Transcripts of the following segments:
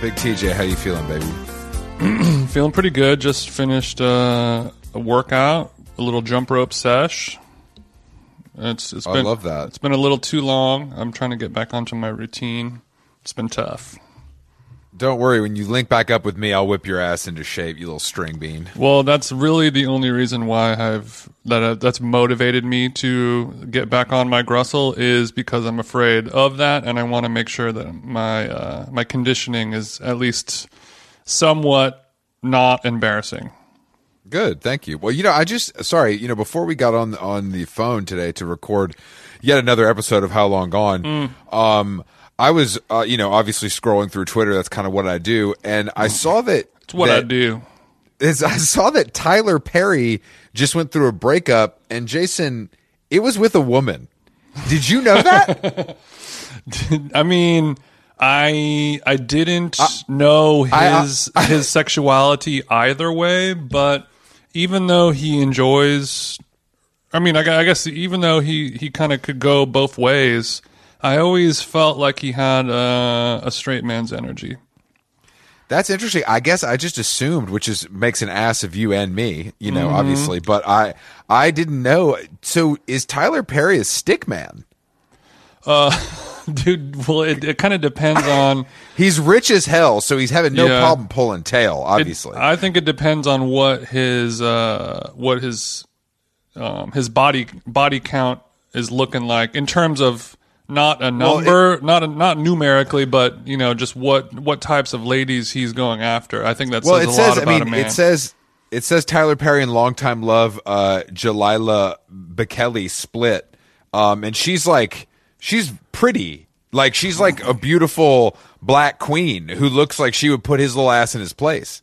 Big TJ, how you feeling, baby? Feeling pretty good. Just finished uh, a workout, a little jump rope sesh. It's it's I been I love that. It's been a little too long. I'm trying to get back onto my routine. It's been tough. Don't worry, when you link back up with me, I'll whip your ass into shape, you little string bean. Well, that's really the only reason why I've that uh, that's motivated me to get back on my Grussel is because I'm afraid of that, and I want to make sure that my uh, my conditioning is at least somewhat not embarrassing. Good, thank you. Well, you know, I just sorry, you know, before we got on on the phone today to record yet another episode of How Long Gone, um, I was, uh, you know, obviously scrolling through Twitter. That's kind of what I do, and I saw that. It's what that, I do. is I saw that Tyler Perry just went through a breakup, and Jason, it was with a woman. Did you know that? I mean, I I didn't know I- his his sexuality either way, but even though he enjoys, I mean, I, I guess even though he he kind of could go both ways, I always felt like he had uh, a straight man's energy. That's interesting. I guess I just assumed, which is makes an ass of you and me, you know, obviously. But I I didn't know. So is Tyler Perry a stick man? Dude, well, it, it kind of depends on. He's rich as hell, so he's having no Yeah. problem pulling tail. Obviously, I think it depends on what his uh, what his um, his body body count is looking like in terms of not a Well, number, not a, not numerically, but you know, just what what types of ladies he's going after. I think that well, says it a says. lot I about a mean, man. it says it says Tyler Perry and longtime love uh, Gelila Bekele split, um, and she's like she's pretty. Like she's like a beautiful black queen who looks like she would put his little ass in his place.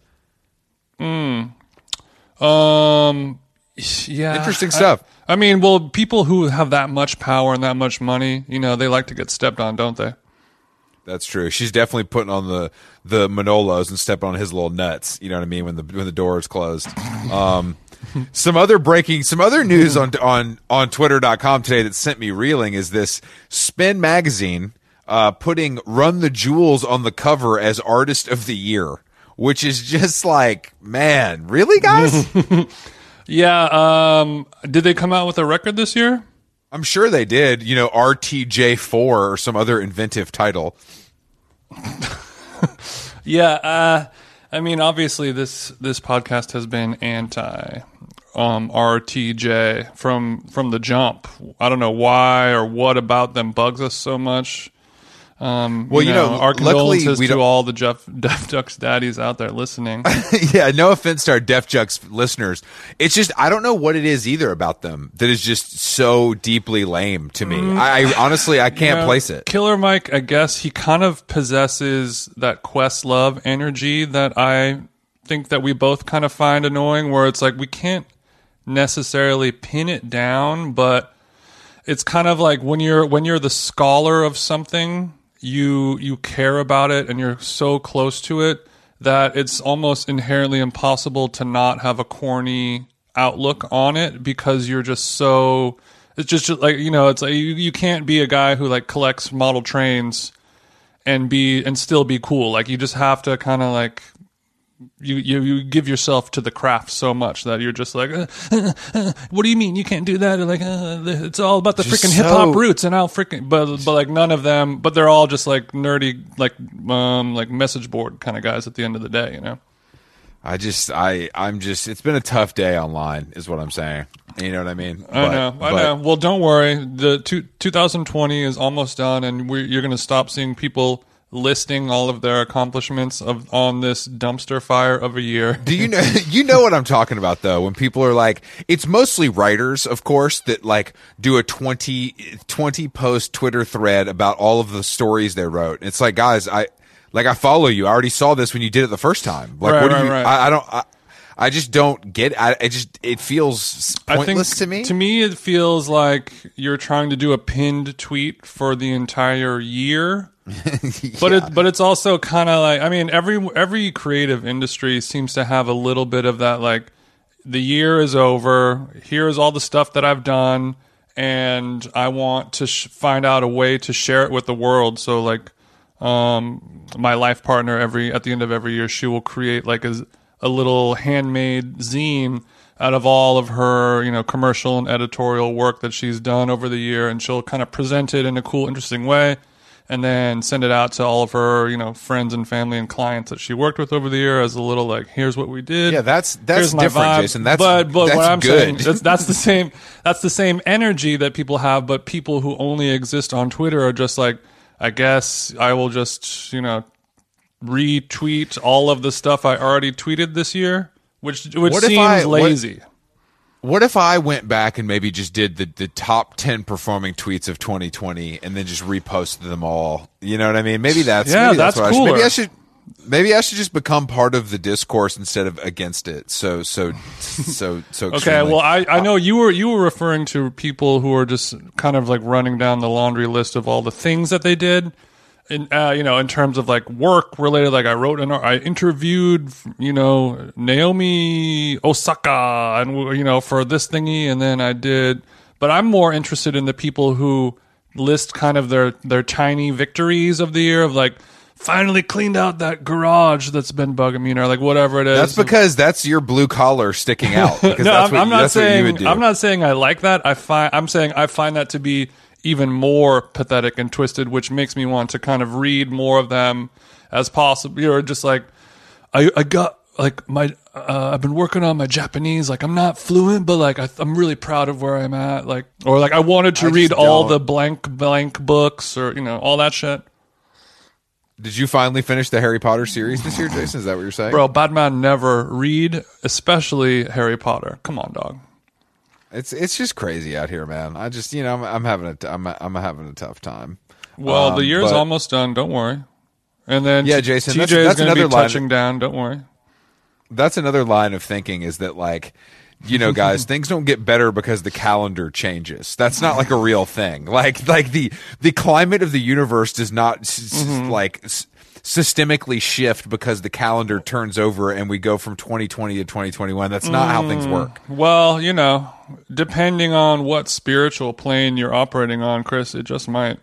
um, yeah, Interesting I- stuff. I mean, well, people who have that much power and that much money, you know, they like to get stepped on, don't they? That's true. She's definitely putting on the the Manolos and stepping on his little nuts. You know what I mean when the when the door is closed. Um, some other breaking, some other news on on on Twitter.com today that sent me reeling is this Spin magazine uh, putting Run the Jewels on the cover as Artist of the Year, which is just like, man, really, guys? Yeah. Um, did they come out with a record this year? I'm sure they did. You know, RTJ4 or some other inventive title. Yeah, uh, I mean, obviously this this podcast has been anti um, RTJ from from the jump. I don't know why or what about them bugs us so much. Um, Well, you know, our luckily condolences we to don't- all the Jeff Def Jux daddies out there listening. yeah, no offense to our Def Jux listeners. It's just I don't know what it is either about them that is just so deeply lame to me. I, I honestly I can't Mm. Yeah, place it. Killer Mike, I guess he kind of possesses that Questlove energy that I think that we both kind of find annoying, where it's like we can't necessarily pin it down, but it's kind of like when you're when you're the scholar of something, you you care about it and you're so close to it that it's almost inherently impossible to not have a corny outlook on it because you're just so it's just like you know it's like you, you can't be a guy who like collects model trains and be and still be cool. Like you just have to kind of like you, you you give yourself to the craft so much that you're just like, uh, uh, uh, what do you mean you can't do that? Like, uh, it's all about the freaking hip hop roots, and I'll freaking, but but like none of them, but they're all just like nerdy, like um like message board kind of guys at the end of the day, you know. I just I I'm just it's been a tough day online is what I'm saying. You know what I mean? I know, I know. Well, don't worry. The two, 2020 is almost done, and you're going to stop seeing people listing all of their accomplishments of on this dumpster fire of a year. Do you know you know what I'm talking about though when people are like it's mostly writers of course that like do a 20 20 post Twitter thread about all of the stories they wrote. It's like guys, I like I follow you. I already saw this when you did it the first time. Like Right, what do right, you right. I, I don't I, I just don't get I, just it feels pointless to me. To me, it feels like you're trying to do a pinned tweet for the entire year. But it, but it's also kind of like I mean every every creative industry seems to have a little bit of that like the year is over. Here's all the stuff that I've done, and I want to sh- find out a way to share it with the world. So like um, my life partner every at the end of every year she will create like a, a little handmade zine out of all of her you know commercial and editorial work that she's done over the year and she'll kind of present it in a cool interesting way and then send it out to all of her you know friends and family and clients that she worked with over the year as a little like here's what we did Yeah, that's that's different, vibe. Jason. That's but but that's what I'm good. saying that's, that's the same that's the same energy that people have, but people who only exist on Twitter are just like, I guess I will just you know retweet all of the stuff I already tweeted this year, which which What seems I- lazy. What if I went back and maybe just did the, the top 10 performing tweets of 2020 and then just reposted them all? You know what I mean? Maybe that's Yeah, maybe that's what I should, maybe. I should maybe I should just become part of the discourse instead of against it. So so so so Okay, well, I, I uh, know you were you were referring to people who are just kind of like running down the laundry list of all the things that they did, in uh, you know, in terms of like work related. Like I wrote an, I interviewed, you know, Naomi Osaka, and you know, for this thingy, and then I did. But I'm more interested in the people who list kind of their their tiny victories of the year of like. Finally cleaned out that garage that's been bugging me, or like whatever it is. that's because that's your blue collar sticking out. Because no, that's I'm, what, I'm not that's what you saying. I'm not saying I like that. I find I'm saying I find that to be even more pathetic and twisted, which makes me want to kind of read more of them as possible. You're just like I I got like my uh, I've been working on my Japanese. Like I'm not fluent, but like I, I'm really proud of where I'm at. Like or like I wanted to I read all don't. the blank blank books or you know all that shit. Did you finally finish the Harry Potter series this year, Jason? Is that what you're saying? Bro, Batman never read, especially Harry Potter. Come on, dog. It's it's just crazy out here, man. I just you know I'm, I'm having a t- I'm I'm having a tough time. Well, the Um, year's but- almost done. Don't worry. And then Yeah, Jason, TJ that's- is going to be another line- touching down. Don't worry. that's another line of thinking is that like you know guys things don't get better because the calendar changes that's not like a real thing like like the the climate of the universe does not Mm-hmm. like s- systemically shift because the calendar turns over and we go from 2020 to 2021 that's not how Mm. things work Well, you know, depending on what spiritual plane you're operating on, Chris, it just might.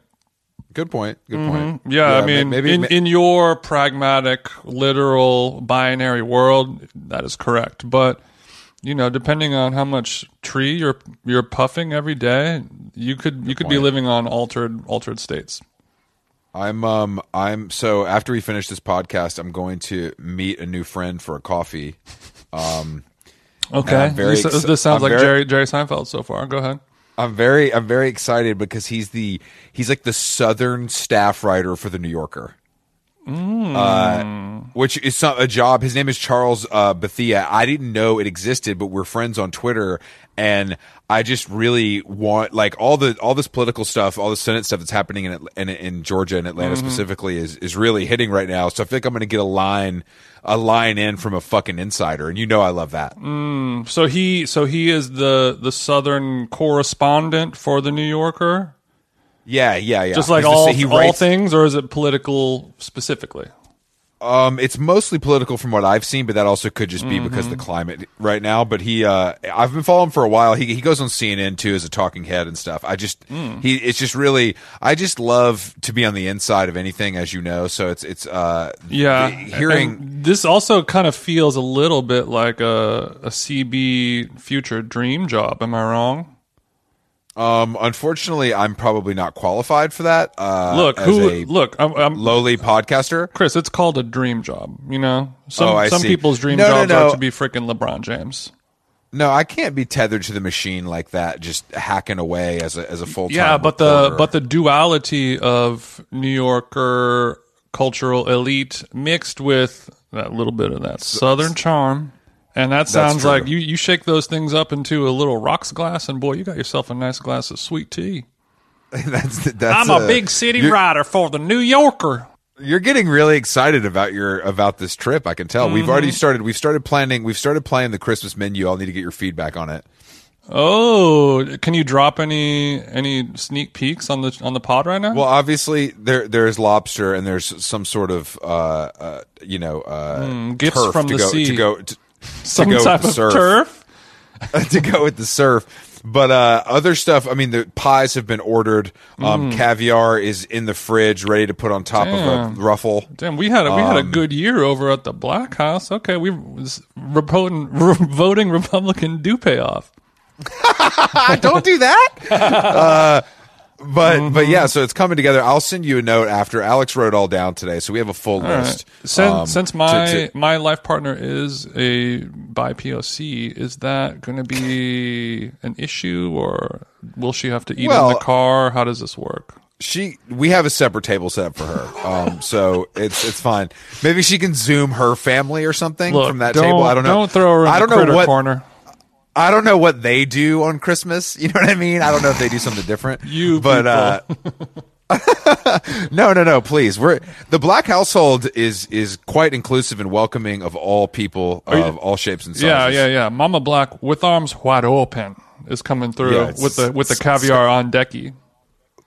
good point good point Mm-hmm. Yeah, I mean, maybe in, in your pragmatic, literal, binary world, that is correct. But you know, depending on how much tree you're you're puffing every day, you could you could be living on altered altered states. I'm um i'm so after we finish this podcast i'm going to meet a new friend for a coffee Um, Okay, very this, exci- this sounds I'm like very- Jerry Jerry Seinfeld so far. Go ahead. I'm very I'm very excited because he's the he's like the southern staff writer for the New Yorker. Uh, which is not a job. His name is Charles uh, Bethea. I didn't know it existed, but we're friends on Twitter, and I just really want like all the all this political stuff, all the Senate stuff that's happening in in, in Georgia and Atlanta mm-hmm. specifically is is really hitting right now. So I feel like I'm going to get a line a line in from a fucking insider, and you know I love that. Mm, so he so he is the the southern correspondent for the New Yorker. Yeah, yeah, yeah. Just like He's the- all he all writes- things, or is it political specifically? Um, it's mostly political from what I've seen, but that also could just be because Mm-hmm. of the climate right now. But he, uh, I've been following him for a while. He he goes on CNN too as a talking head and stuff. I just Mm. he, it's just really, I just love to be on the inside of anything, as you know. So it's it's uh, Yeah, hearing. And this also kind of feels a little bit like a a CB future dream job. Am I wrong? Um, unfortunately, I'm probably not qualified for that. Uh, Look, who look, I'm, I'm lowly podcaster. Chris. It's called a dream job. You know, some Oh, some see. people's dream No, no, jobs no. are to be freaking LeBron James. No, I can't be tethered to the machine like that, just hacking away as a as a full time. Yeah, but the but the duality of New Yorker cultural elite mixed with that little bit of that southern charm. And that sounds like you, you shake those things up into a little rocks glass, and boy, you got yourself a nice glass of sweet tea. that's that's. I'm a big city writer for the New Yorker. You're getting really excited about your about this trip. I can tell. We've already started. We've started planning. We've started playing the Christmas menu. I'll need to get your feedback on it. Oh, can you drop any any sneak peeks on the on the pod right now? Well, obviously there there's lobster and there's some sort of uh, uh you know uh gifts turf from to the go sea. to go to, Some go type of surf. turf. to go with the surf. but uh, other stuff. I mean, the pies have been ordered. Um, Mm. Caviar is in the fridge, ready to put on top of a ruffle. Damn, we had a, we had a Um, good year over at the Black House. Okay, we was voting voting Republican do pay off. Don't do that. uh, but Mm-hmm. but yeah, so it's coming together. I'll send you a note after. Alex wrote all down today, so we have a full list. Since, um, since my to- my life partner is a BIPOC, is that going to be an issue, or will she have to eat in the car? How does this work? she we have a separate table set up for her um so it's it's fine maybe she can zoom her family or something Look, from that table i don't know Don't throw her in i don't the know what corner. I don't know what they do on christmas you know what i mean i don't know if they do something different You but uh no no no please we're the black household is is quite inclusive and welcoming of all people of all shapes and sizes Yeah, yeah, yeah. Mama Black with arms wide open is coming through Yeah, it's- with the with the caviar on decky.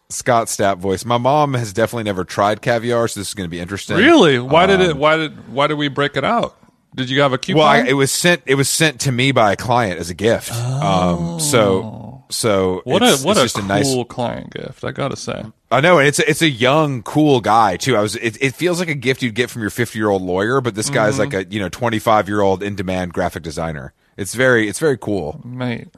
scott stapp voice my mom has definitely never tried caviar so this is going to be interesting Really? Why did it? Why did? Why did we break it out? Did you have a coupon? Well, I, it was sent. It was sent to me by a client as a gift. Um, so, so what it's, a what a just cool a nice. client gift. I gotta say. I know, and it's a, it's a young, cool guy too. I was. It, it feels like a gift you'd get from your fifty year old lawyer, but this guy's Mm-hmm. like a you know twenty five year old in demand graphic designer. It's very it's very cool. Mate.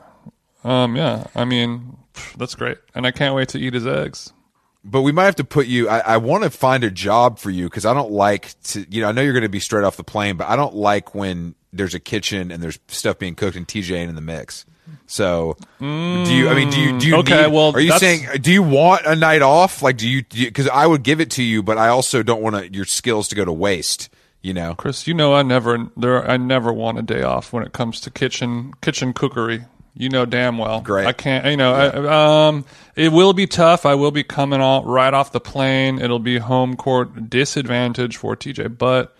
Um, yeah, I mean, that's great. And I can't wait to eat his eggs. But we might have to put you. I, I want to find a job for you because I don't like to. You know, I know you're going to be straight off the plane, but I don't like when there's a kitchen and there's stuff being cooked and TJ ain't in the mix. So, do you? I mean, do you? Do you? Mm, Okay, need- well, are you saying? Do you want a night off? Like, do you? Because I would give it to you, but I also don't want to, your skills to go to waste. You know. Chris, you know I never there I never want a day off when it comes to kitchen kitchen cookery. You know damn well. Great. I can't. You know, I, um, it will be tough. I will be coming out right off the plane. It'll be home court disadvantage for TJ, but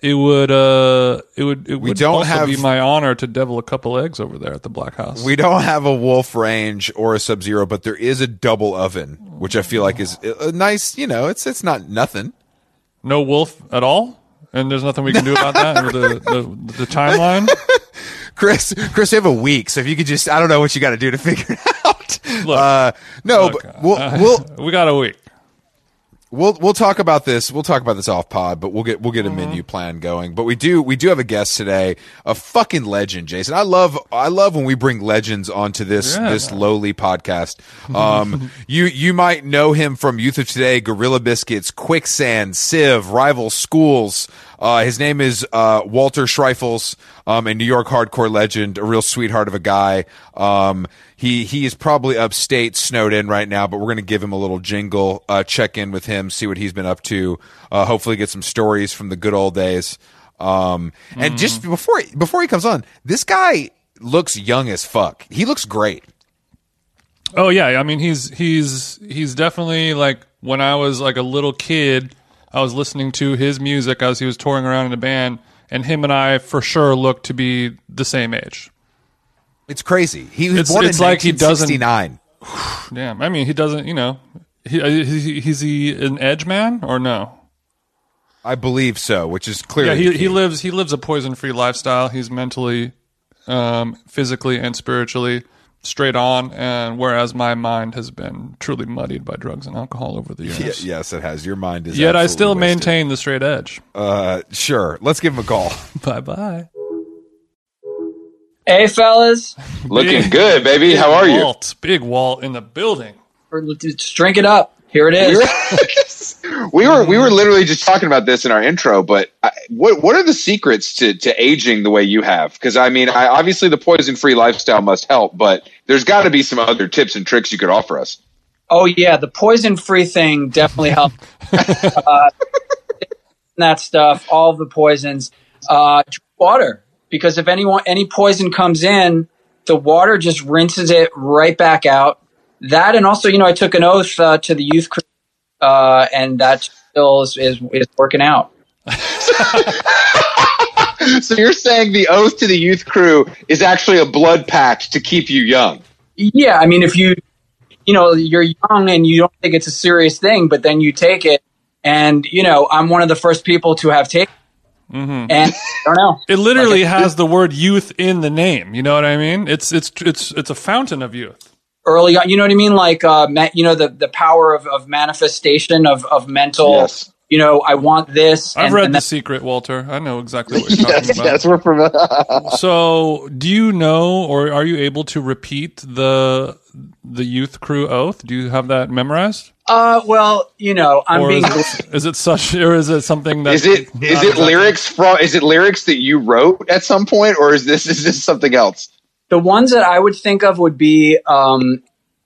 it would uh it would it would don't also have- be my honor to devil a couple eggs over there at the Black House. We don't have a wolf range or a sub zero, but there is a double oven, which I feel like is a nice. You know, it's it's not nothing. no wolf at all, and there's nothing we can do about that. the, the the timeline. Chris, Chris, we have a week, so if you could just, I don't know what you got to do to figure it out. Look, uh, no, look, but we'll, uh, we'll, we got a week. we'll, we'll talk about this. We'll talk about this off pod, but we'll get, we'll get a menu plan going. But we do, we do have a guest today, a fucking legend, Jason. I love, I love when we bring legends onto this, Yeah. this lowly podcast. Um, you, you might know him from Youth of Today, Gorilla Biscuits, Quicksand, Civ, Rival Schools. Uh, his name is uh, Walter Schreifels, um, a New York hardcore legend, a real sweetheart of a guy. Um, he he is probably upstate, snowed in right now, but we're going to give him a little jingle, uh, check in with him, see what he's been up to. Uh, hopefully, get some stories from the good old days. Um, and just before before he comes on, this guy looks young as fuck. He looks great. Oh yeah, I mean he's he's he's definitely like when I was like a little kid, I was listening to his music as he was touring around in a band, and him and I for sure look to be the same age. It's crazy. He was It's- born it's in like he doesn't- 1969. Damn, I mean he doesn't, you know, he, uh, he he's he an edge man or no? I believe so, which is clear. Yeah, he he lives he lives a poison free lifestyle. He's mentally, um, physically, and spiritually straight on, and whereas my mind has been truly muddied by drugs and alcohol over the Yeah, years. yes, it has. Your mind is. Yet I still wasted. maintain the straight edge. Uh, sure. Let's give him a call. Bye bye. Hey, fellas, Looking Big- good, baby. How are you? Walt, big Walt in the building. let's drink it up. Here it We is. We were we were literally just talking about this in our intro, but I, what what are the secrets to, to aging the way you have? Because I mean, I, obviously the poison free lifestyle must help, but there's got to be some other tips and tricks you could offer us. Oh yeah, the poison-free thing definitely helped. uh, that stuff, all the poisons. Uh, water because if anyone any poison comes in, the water just rinses it right back out. That and also, you know, I took an oath uh, to the youth uh, and that still is, is is working out. so you're saying the oath to the youth crew is actually a blood pact to keep you young? Yeah, I mean, if you, you know, you're young and you don't think it's a serious thing, but then you take it, and you know, I'm one of the first people to have taken, and I don't know. It literally has the word youth in the name. You know what I mean? It's it's it's it's a fountain of youth. Early on, you know what I mean? Like, uh, ma- you know, the, the power of, of manifestation of, of mental, Yes. you know, I want this. I've and- read and The that- Secret, Walter. I know exactly what you're talking Yes, about. yes, we're from. So, do you know, or are you able to repeat the the youth crew oath? Do you have that memorized, uh, well, you know, I'm or being, is it, is it such, or is it something that Is it not is it exactly- lyrics from? Is it lyrics that you wrote at some point, or is this is this something else? The ones that I would think of would be, um,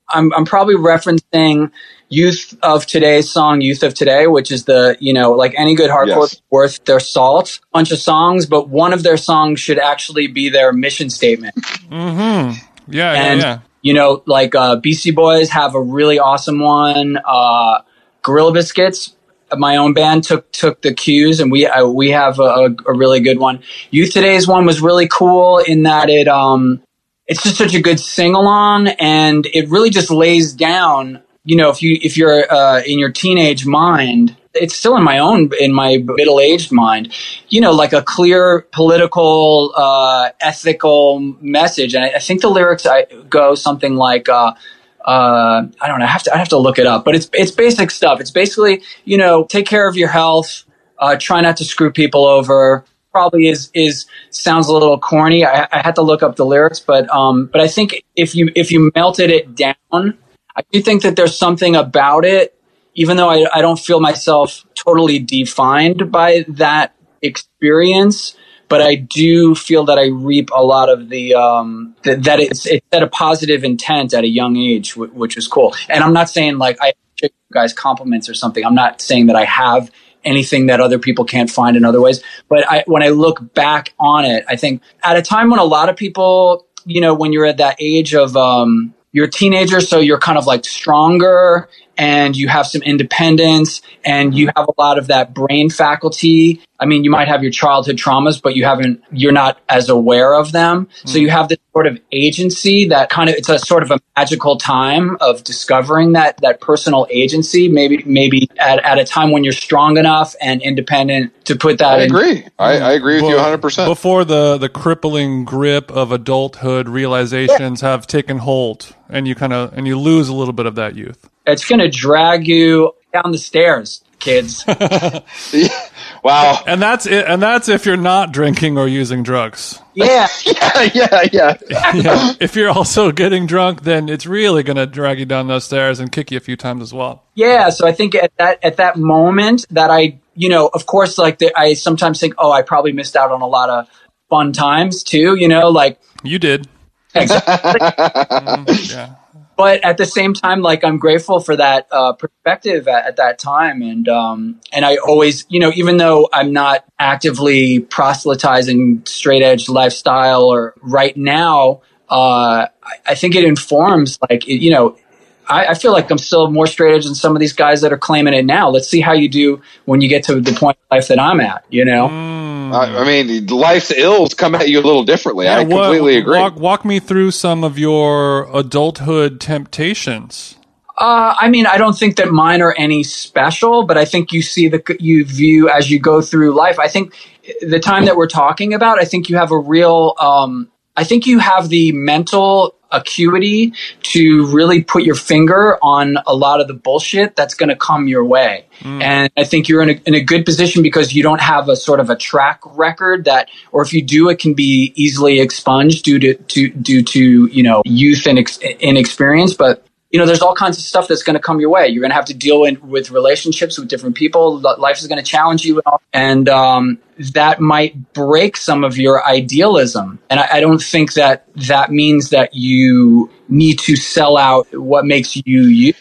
I'm, I'm probably referencing Youth of Today's song, Youth of Today, which is the, you know, like any good hardcore Yes. worth their salt, bunch of songs, but one of their songs should actually be their mission statement. Yeah, yeah, And, yeah. you know, like, uh, BC Boys have a really awesome one. Uh, Gorilla Biscuits, my own band took, took the cues and we, uh, we have a, a really good one. Youth Today's one was really cool in that it, um, it's just such a good sing along and it really just lays down you know if you if you're uh, in your teenage mind it's still in my own in my middle aged mind you know like a clear political uh, ethical message and I, I think the lyrics I, go something like uh, uh, I don't know. I have to I have to look it up, but it's it's basic stuff. It's basically you know take care of your health, uh, try not to screw people over. Probably is is sounds a little corny. I, I had to look up the lyrics, but um, but I think if you if you melted it down, I do think that there's something about it. Even though I, I don't feel myself totally defined by that experience, but I do feel that I reap a lot of the um, th- that it's it set a positive intent at a young age, w- which is cool. And I'm not saying like I guys compliments or something. I'm not saying that I have anything that other people can't find in other ways. But I, when I look back on it, I think at a time when a lot of people, you know, when you're at that age of um, you're a teenager, so you're kind of like stronger and you have some independence and you have a lot of that brain faculty. I mean, you might have your childhood traumas, but you haven't, you're not as aware of them. So mm. you have this sort of agency that kind of, it's a sort of a magical time of discovering that, that personal agency, maybe, maybe at, at a time when you're strong enough and independent to put that I in. agree. I, I agree with you 100. percent Before the the crippling grip of adulthood realizations have taken hold, and you kind of and you lose a little bit of that youth. It's going to drag you down the stairs, kids. Wow. And that's it. And that's if you're not drinking or using drugs. yeah. Yeah, yeah, yeah. Yeah. if you're also getting drunk, then it's really going to drag you down those stairs and kick you a few times as well. Yeah, so I think at that at that moment that I, you know, of course, like the, I sometimes think, oh, I probably missed out on a lot of fun times too. You know, like, You did. exactly. Mm, yeah. But at the same time, like I'm grateful for that uh, perspective at, at that time, and um, and I always, you know, even though I'm not actively proselytizing straight edge lifestyle or right now, uh, I, I think it informs, like, it, you know. I, I feel like I'm still more straight edge than some of these guys that are claiming it now. Let's see how you do when you get to the point of life that I'm at. You know, I, I mean, life's ills come at you a little differently. I what- completely agree. Walk, walk me through some of your adulthood temptations. Uh, I mean, I don't think that mine are any special, but I think you see the you view as you go through life. I think the time that we're talking about, I think you have a real. Um, I think you have the mental acuity to really put your finger on a lot of the bullshit that's going to come your way. Mm. And I think you're in a, in a good position because you don't have a sort of a track record that, or if you do, it can be easily expunged due to, to due to you know youth and ex- inexperience. But you know, there's all kinds of stuff that's going to come your way. You're going to have to deal in, with relationships with different people. Life is going to challenge you, and, and um, that might break some of your idealism. And I, I don't think that that means that you need to sell out what makes you you.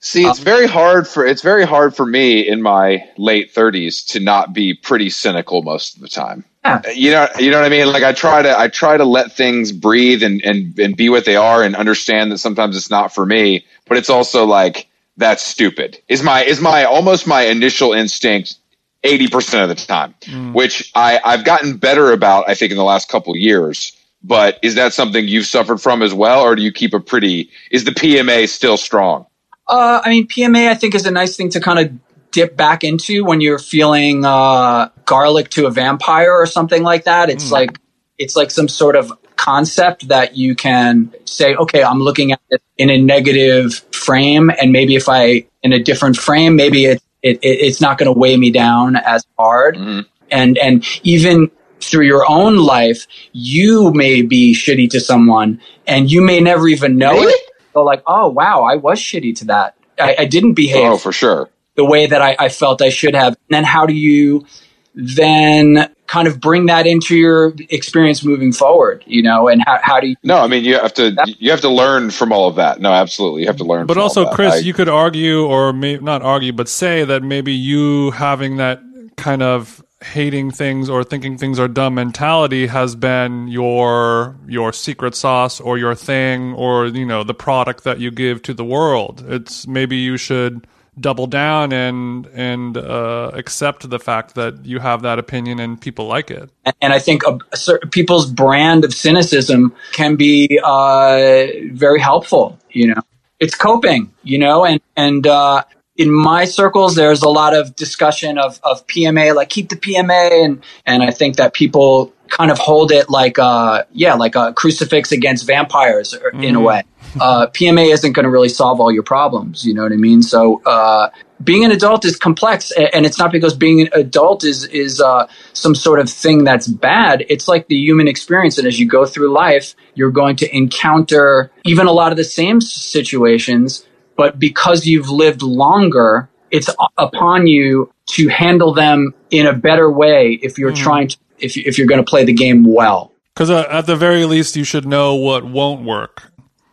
See, it's very hard for it's very hard for me in my late 30s to not be pretty cynical most of the time. Yeah. You know, you know what I mean? Like I try to I try to let things breathe and and and be what they are and understand that sometimes it's not for me, but it's also like that's stupid. Is my is my almost my initial instinct 80% of the time, which I I've gotten better about I think in the last couple years. But is that something you've suffered from as well or do you keep a pretty is the PMA still strong? Uh, I mean, PMA, I think, is a nice thing to kind of dip back into when you're feeling uh, garlic to a vampire or something like that. It's hmm. like it's like some sort of concept that you can say, okay, I'm looking at it in a negative frame, and maybe if I in a different frame, maybe it, it, it it's not going to weigh me down as hard. Hmm. And and even through your own life, you may be shitty to someone, and you may never even know Really? it. So like, oh wow, I was shitty to that. I, I didn't behave Oh, for sure. the way that I, I felt I should have. And then how do you then kind of bring that into your experience moving forward, you know, and how, how do you, No, I mean you have to you have to learn from all of that. No, absolutely, you have to learn. But from all also, that. Chris, I- you could argue, or may, not argue, but say that maybe you having that kind of hating things or thinking things are dumb mentality has been your your secret sauce or your thing or you know the product that you give to the world. It's maybe you should double down and and uh, accept the fact that you have that opinion and people like it. and I think a, a people's brand of cynicism can be uh, very helpful. You know, it's coping. You know, and and uh, in my circles, there's a lot of discussion of of PMA, like keep the PMA, and and I think that people kind of hold it like uh yeah like a crucifix against vampires or- in a way uh pma isn't going to really solve all your problems you know what i mean? So uh being an adult is complex and it's not because being an adult is is uh some sort of thing that's bad. It's like the human experience and as you go through life you're going to encounter even a lot of the same situations but because you've lived longer it's upon you to handle them in a better way if you're trying to if, you- if you're going to play the game well. Because uh, at the very least, you should know what won't work.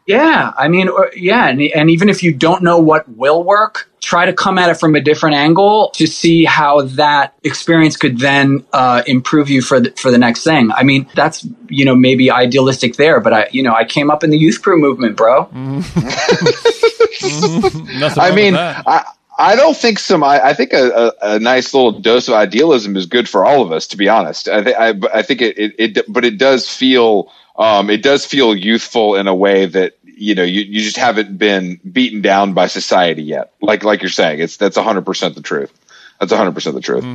Yeah i mean or, yeah and, and even if you don't know what will work try to come at it from a different angle to see how that experience could then uh, improve you for the, for the next thing i mean that's you know maybe idealistic there but i you know i came up in the youth crew movement bro Nothing I wrong mean, with that. I I don't think some. I, I think a, a, a nice little dose of idealism is good for all of us. To be honest, I think I, I think it, it it but it does feel um it does feel youthful in a way that you know you, you just haven't been beaten down by society yet. Like like you're saying, it's that's hundred percent the truth. That's hundred percent the truth.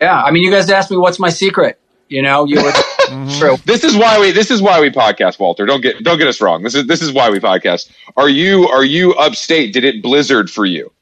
yeah i mean you guys asked me what's my secret you know you were true This is why we this is why we podcast, Walter. Don't get don't get us wrong. This is this is why we podcast. Are you are you upstate? Did it blizzard for you?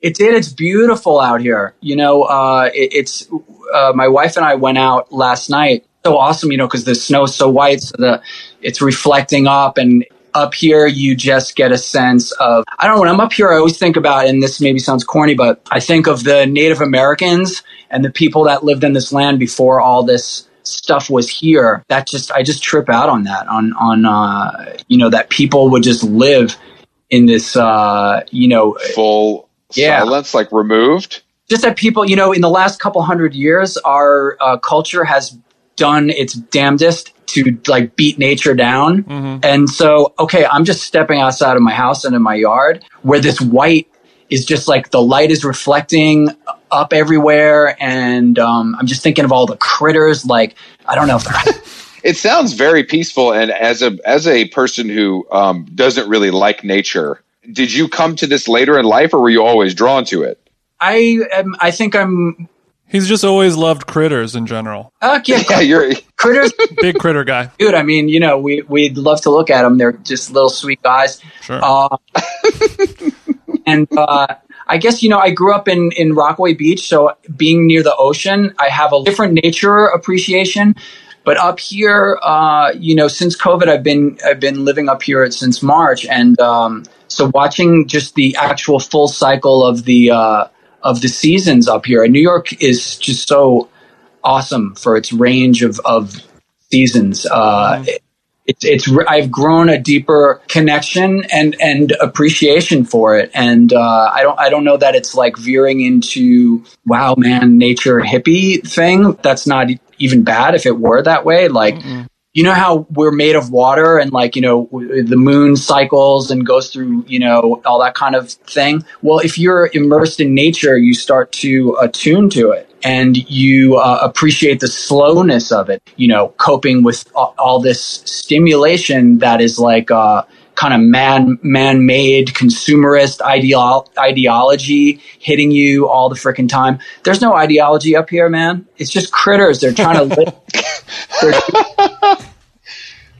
It did. It's beautiful out here. You know, uh, it, it's uh, my wife and I went out last night. So awesome, you know, because the snow's so white, so the it's reflecting up, and up here you just get a sense of. I don't know. When I'm up here, I always think about, and this maybe sounds corny, but I think of the Native Americans and the people that lived in this land before all this stuff was here. That just I just trip out on that. On on uh, you know that people would just live in this uh, you know Full Yeah. silence, like removed. just that people, you know, in the last couple hundred years, our uh, culture has done its damnedest to like beat nature down. And so, okay, I'm just stepping outside of my house and in my yard where this white is just like the light is reflecting up everywhere. And um, I'm just thinking of all the critters. Like, I don't know if they're. It sounds very peaceful, and as a as a person who um, doesn't really like nature, did you come to this later in life, or were you always drawn to it? I am, I think I'm. He's just always loved critters in general. Uh, yeah, Yeah, you're. critters, Big critter guy. dude. I mean, you know, we we'd love to look at them. They're just little sweet guys. Sure. Uh, and uh, I guess you know I grew up in in Rockaway Beach, so being near the ocean, I have a different nature appreciation. But up here, uh, you know, since COVID, I've been I've been living up here since March, and um, so watching just the actual full cycle of the uh, of the seasons up here. And New York is just so awesome for its range of of seasons. Uh, it's it's I've grown a deeper connection and and appreciation for it, and uh, I don't I don't know that it's like veering into wow man nature hippie thing. That's not even bad if it were that way. Like you know how we're made of water and like you know the moon cycles and goes through you know all that kind of thing? Well if you're immersed in nature you start to attune to it and you uh, appreciate the slowness of it you know coping with all, this stimulation that is like uh, kind of man man made consumerist ideal, ideology hitting you all the freaking time. There's no ideology up here, man. It's just critters. They're trying to live.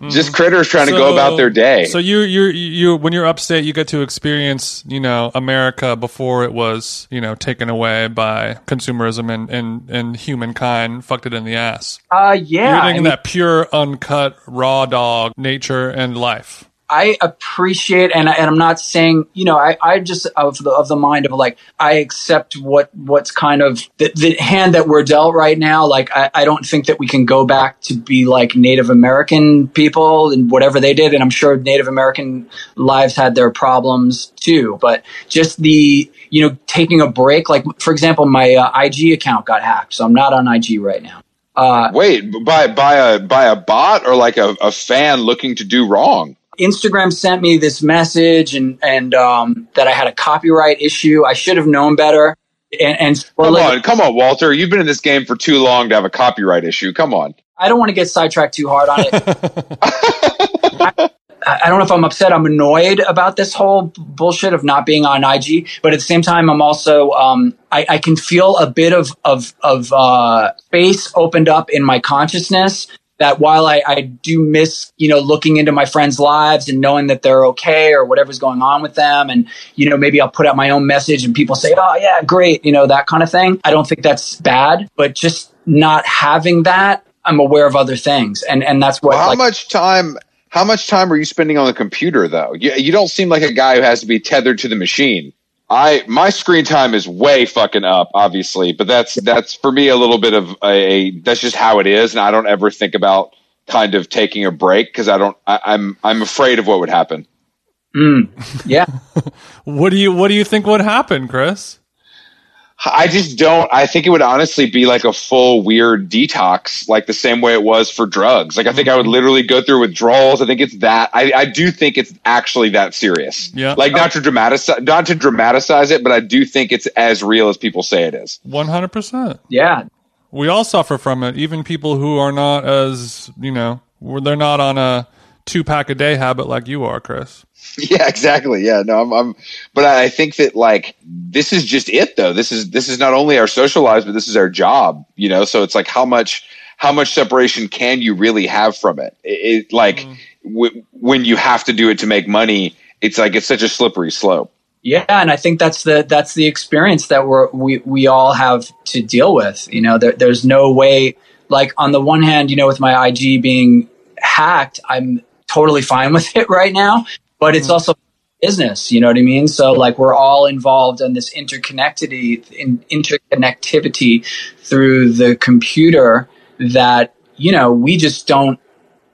Just critters trying to go about their day. So you you you when you're upstate, you get to experience you know America before it was you know taken away by consumerism and and and humankind fucked it in the ass. Uh, yeah. You're I getting mean- that pure, uncut, raw dog nature and life. I appreciate, and, and I'm not saying, you know, I, I just of the of the mind of like I accept what what's kind of the, the hand that we're dealt right now. Like I, I don't think that we can go back to be like Native American people and whatever they did, and I'm sure Native American lives had their problems too. But just the you know taking a break, like for example, my uh, IG account got hacked, so I'm not on IG right now. Uh, Wait, by by a by a bot or like a, a fan looking to do wrong? Instagram sent me this message and and um, that I had a copyright issue. I should have known better. And, and Come on, come on, Walter. You've been in this game for too long to have a copyright issue. Come on. I don't want to get sidetracked too hard on it. I, I don't know if I'm upset. I'm annoyed about this whole bullshit of not being on IG, but at the same time, I'm also um, I, I can feel a bit of of of uh, space opened up in my consciousness. That while I, I do miss, you know, looking into my friends' lives and knowing that they're okay or whatever's going on with them, and you know, maybe I'll put out my own message and people say, "Oh yeah, great," you know, that kind of thing. I don't think that's bad, but just not having that, I'm aware of other things, and and that's what Well, how like, much time? How much time are you spending on the computer though? You, you don't seem like a guy who has to be tethered to the machine. I my screen time is way fucking up, obviously, but that's that's for me a little bit of a, a that's just how it is, and I don't ever think about kind of taking a break because I don't. I, I'm I'm afraid of what would happen. Mm, yeah. What do you What do you think would happen, Chris? I just don't. I think it would honestly be like a full weird detox, like the same way it was for drugs. Like I think I would mm-hmm. literally go through withdrawals. I think it's that. I, I do think it's actually that serious. Yeah. Like not to dramatize, not to dramatize it, but I do think it's as real as people say it is. One hundred percent. Yeah. We all suffer from it. Even people who are not as you know, they're not on a two pack a day habit like you are, Chris. Yeah, exactly. Yeah, no, I'm, I'm, but I think that like this is just it though. This is this is not only our social lives, but this is our job. You know, so it's like how much how much separation can you really have from it? It, it like mm-hmm. w- when you have to do it to make money, it's like it's such a slippery slope. Yeah, and I think that's the that's the experience that we're we we all have to deal with. You know, there, there's no way. Like on the one hand, you know, with my IG being hacked, I'm totally fine with it right now. But it's mm. also business. You know what I mean? So like we're all involved in this interconnectivity in interconnectivity through the computer that you know we just don't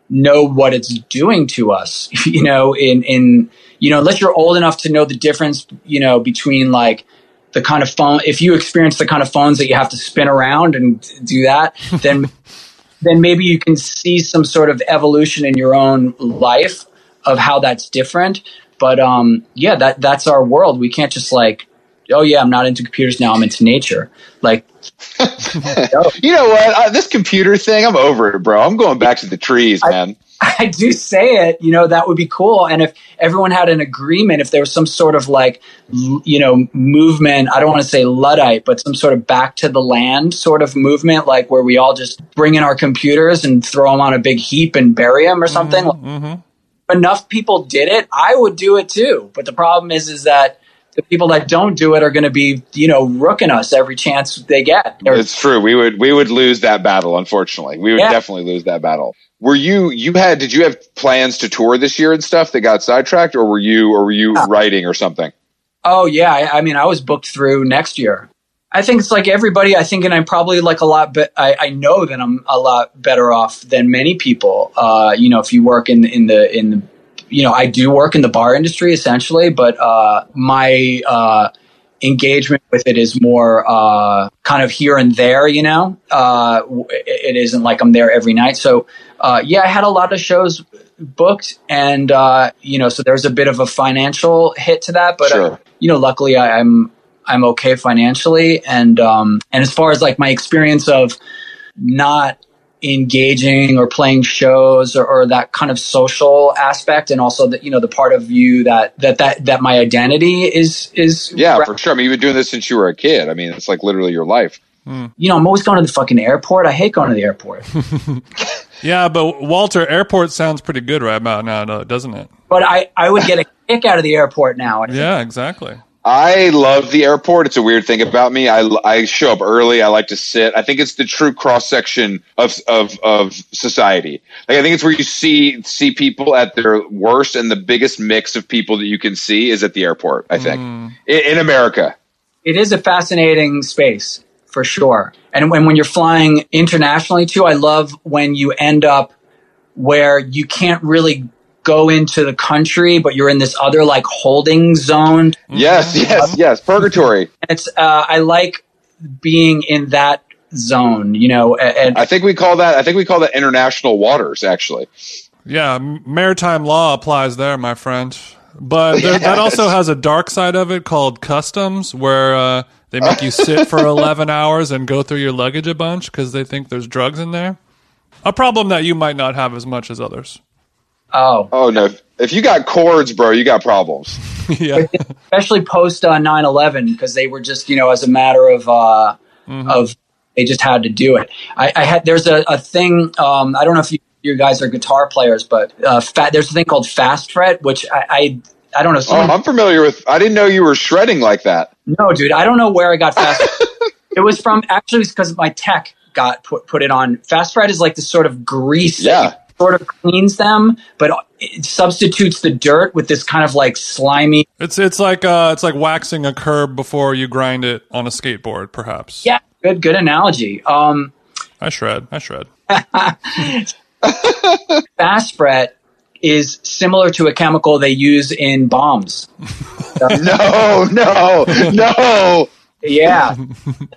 know what it's doing to us. You know, in in you know, unless you're old enough to know the difference, you know, between like the kind of phone. If you experience the kind of phones that you have to spin around and do that, then then maybe you can see some sort of evolution in your own life of how that's different. But um, yeah, that that's our world. We can't just like, oh yeah, I'm not into computers now. I'm into nature. Like, You know what? Uh, this computer thing, I'm over it, bro. I'm going back to the trees, man. I do say it, you know, that would be cool. And if everyone had an agreement, if there was some sort of like, you know, movement, I don't want to say Luddite, but some sort of back to the land sort of movement, like where we all just bring in our computers and throw them on a big heap and bury them or something. Mm-hmm. Enough people did it. I would do it too. But the problem is, is that the people that don't do it are going to be, you know, rooking us every chance they get. They're- It's true. We would we would lose that battle. Unfortunately, we would Yeah. definitely lose that battle. Were you you had did you have plans to tour this year and stuff that got sidetracked, or were you or were you writing or something? Oh yeah, I, I mean, I was booked through next year. I think it's like everybody. I think, and I'm probably like a lot. But I, I know that I'm a lot better off than many people. Uh, you know, if you work in in the in the, you know, I do work in the bar industry essentially, but uh, my uh, engagement with it is more uh, kind of here and there. You know, uh, it isn't like I'm there every night. So uh, yeah, I had a lot of shows booked, and uh, you know, so there's a bit of a financial hit to that. But uh, Sure. you know, luckily I, I'm I'm okay financially, and um, and as far as like my experience of not engaging or playing shows or, or that kind of social aspect and also the you know the part of you that that that, that my identity is is Yeah, for sure. I mean, you've been doing this since you were a kid. I mean, it's like literally your life. Hmm. you know i'm always going to the fucking airport i hate going to the airport Yeah, but Walter, airport sounds pretty good right about now, no, doesn't it? but i i would get a kick out of the airport now Yeah, exactly. I love the airport. It's a weird thing about me. I, I show up early. I like to sit. I think it's the true cross section of, of, of society. Like, I think it's where you see, see people at their worst and the biggest mix of people that you can see is at the airport, I think, mm. in, in America. it is a fascinating space for sure. And when, when you're flying internationally too, I love when you end up where you can't really go into the country, but you're in this other like holding zone. Yes, yes, yes. Purgatory. It's, uh, I like being in that zone, you know, and, I think we call that, I think we call that international waters, actually. Yeah, maritime law applies there, my friend. But there, that also has a dark side of it called customs, where uh, they make you sit for 11 hours and go through your luggage a bunch because they think there's drugs in there. A problem that you might not have as much as others. Oh, Oh, no. If you got cords, bro, you got problems. yeah. especially post uh, 9-11 because they were just you know as a matter of uh, of they just had to do it i, I had there's a, a thing um, i don't know if you, you guys are guitar players but uh, fa- there's a thing called fast fret which i i, I don't know Oh, I'm familiar with, I didn't know you were shredding like that. no dude i don't know where i got fast it was from actually because my tech got put, put it on fast fret is like this sort of grease that Yeah. Sort of cleans them but it substitutes the dirt with this kind of like slimy It's it's like uh, it's like waxing a curb before you grind it on a skateboard, perhaps. yeah good good analogy um I shred. I shred. fast fret is similar to a chemical they use in bombs. No, no, no. Yeah,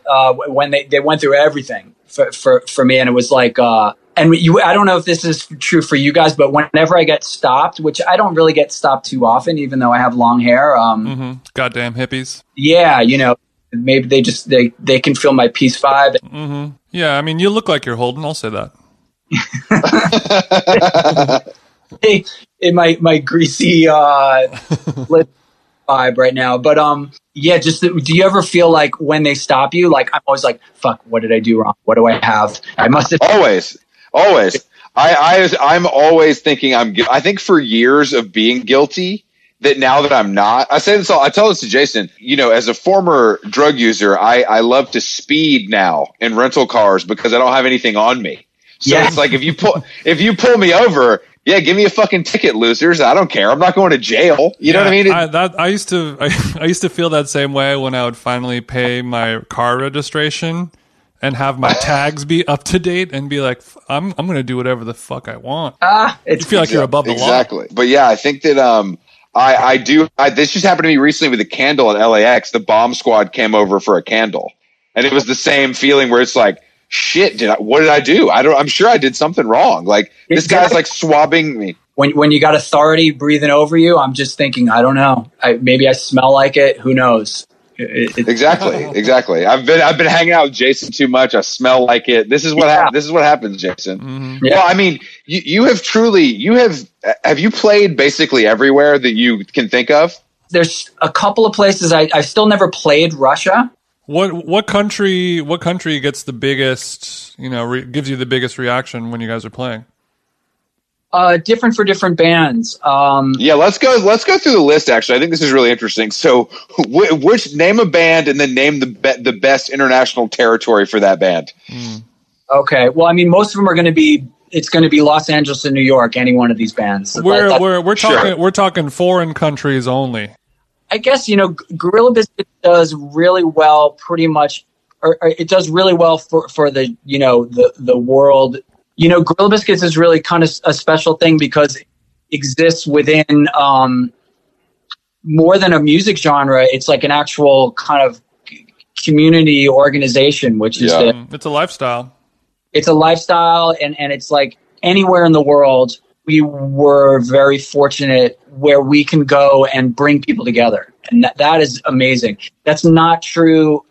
uh, when they, they went through everything for, for, for me, and it was like, uh, and you, I don't know if this is true for you guys, but whenever I get stopped, which I don't really get stopped too often, even though I have long hair, um, hmm Goddamn hippies. yeah, you know, maybe they just they they can feel my peace vibe. Yeah, I mean, you look like you're holding. I'll say that. in my my greasy uh vibe right now but um yeah just the, do you ever feel like when they stop you like i'm always like fuck what did i do wrong what do i have i must have always, always. I, I, I'm always thinking I'm. I think for years of being guilty, that now that I'm not, I say this all. I tell this to Jason. You know, as a former drug user, I, I love to speed now in rental cars because I don't have anything on me. So Yeah. it's like if you pull if you pull me over, yeah, give me a fucking ticket, losers. I don't care. I'm not going to jail. You know what I mean? It- I, that, I used to I, I used to feel that same way when I would finally pay my car registration and have my tags be up to date and be like, I'm I'm gonna do whatever the fuck I want. ah You it's feel like you're above the law. exactly. But yeah, I think that um, I I do. I, this just happened to me recently with a candle at LAX. The bomb squad came over for a candle, and it was the same feeling where it's like, shit, did I? What did I do? I don't. I'm sure I did something wrong. Like this guy's like swabbing me. when when you got authority breathing over you i'm just thinking i don't know I, maybe i smell like it who knows It- it- Exactly, exactly. I've been I've been hanging out with Jason too much. I smell like it. This is what Yeah. hap- this is what happens, Jason. Mhm. Yeah. Well, I mean, you you have truly you have have you played basically everywhere that you can think of? there's a couple of places I, i've still never played russia What what country what country gets the biggest you know re- gives you the biggest reaction when you guys are playing? Uh, different for different bands um, Yeah, let's go. Let's go through the list. Actually, I think this is really interesting. So, wh- which name a band and then name the be- the best international territory for that band. Okay. Well, I mean, most of them are going to be. It's going to be Los Angeles and New York. Any one of these bands. We're That- we're we're Sure. talking we're talking foreign countries only. I guess you know, G- Gorilla Biscuit does really well. Pretty much, or, or it does really well for for the you know the the world. You know, Gorilla Biscuits is really kind of a special thing because it exists within um, more than a music genre. It's like an actual kind of community organization, which is Yeah. the Mm, It's a lifestyle. it's a lifestyle and, and it's like anywhere in the world we were very fortunate where we can go and bring people together and that, that is amazing that's not true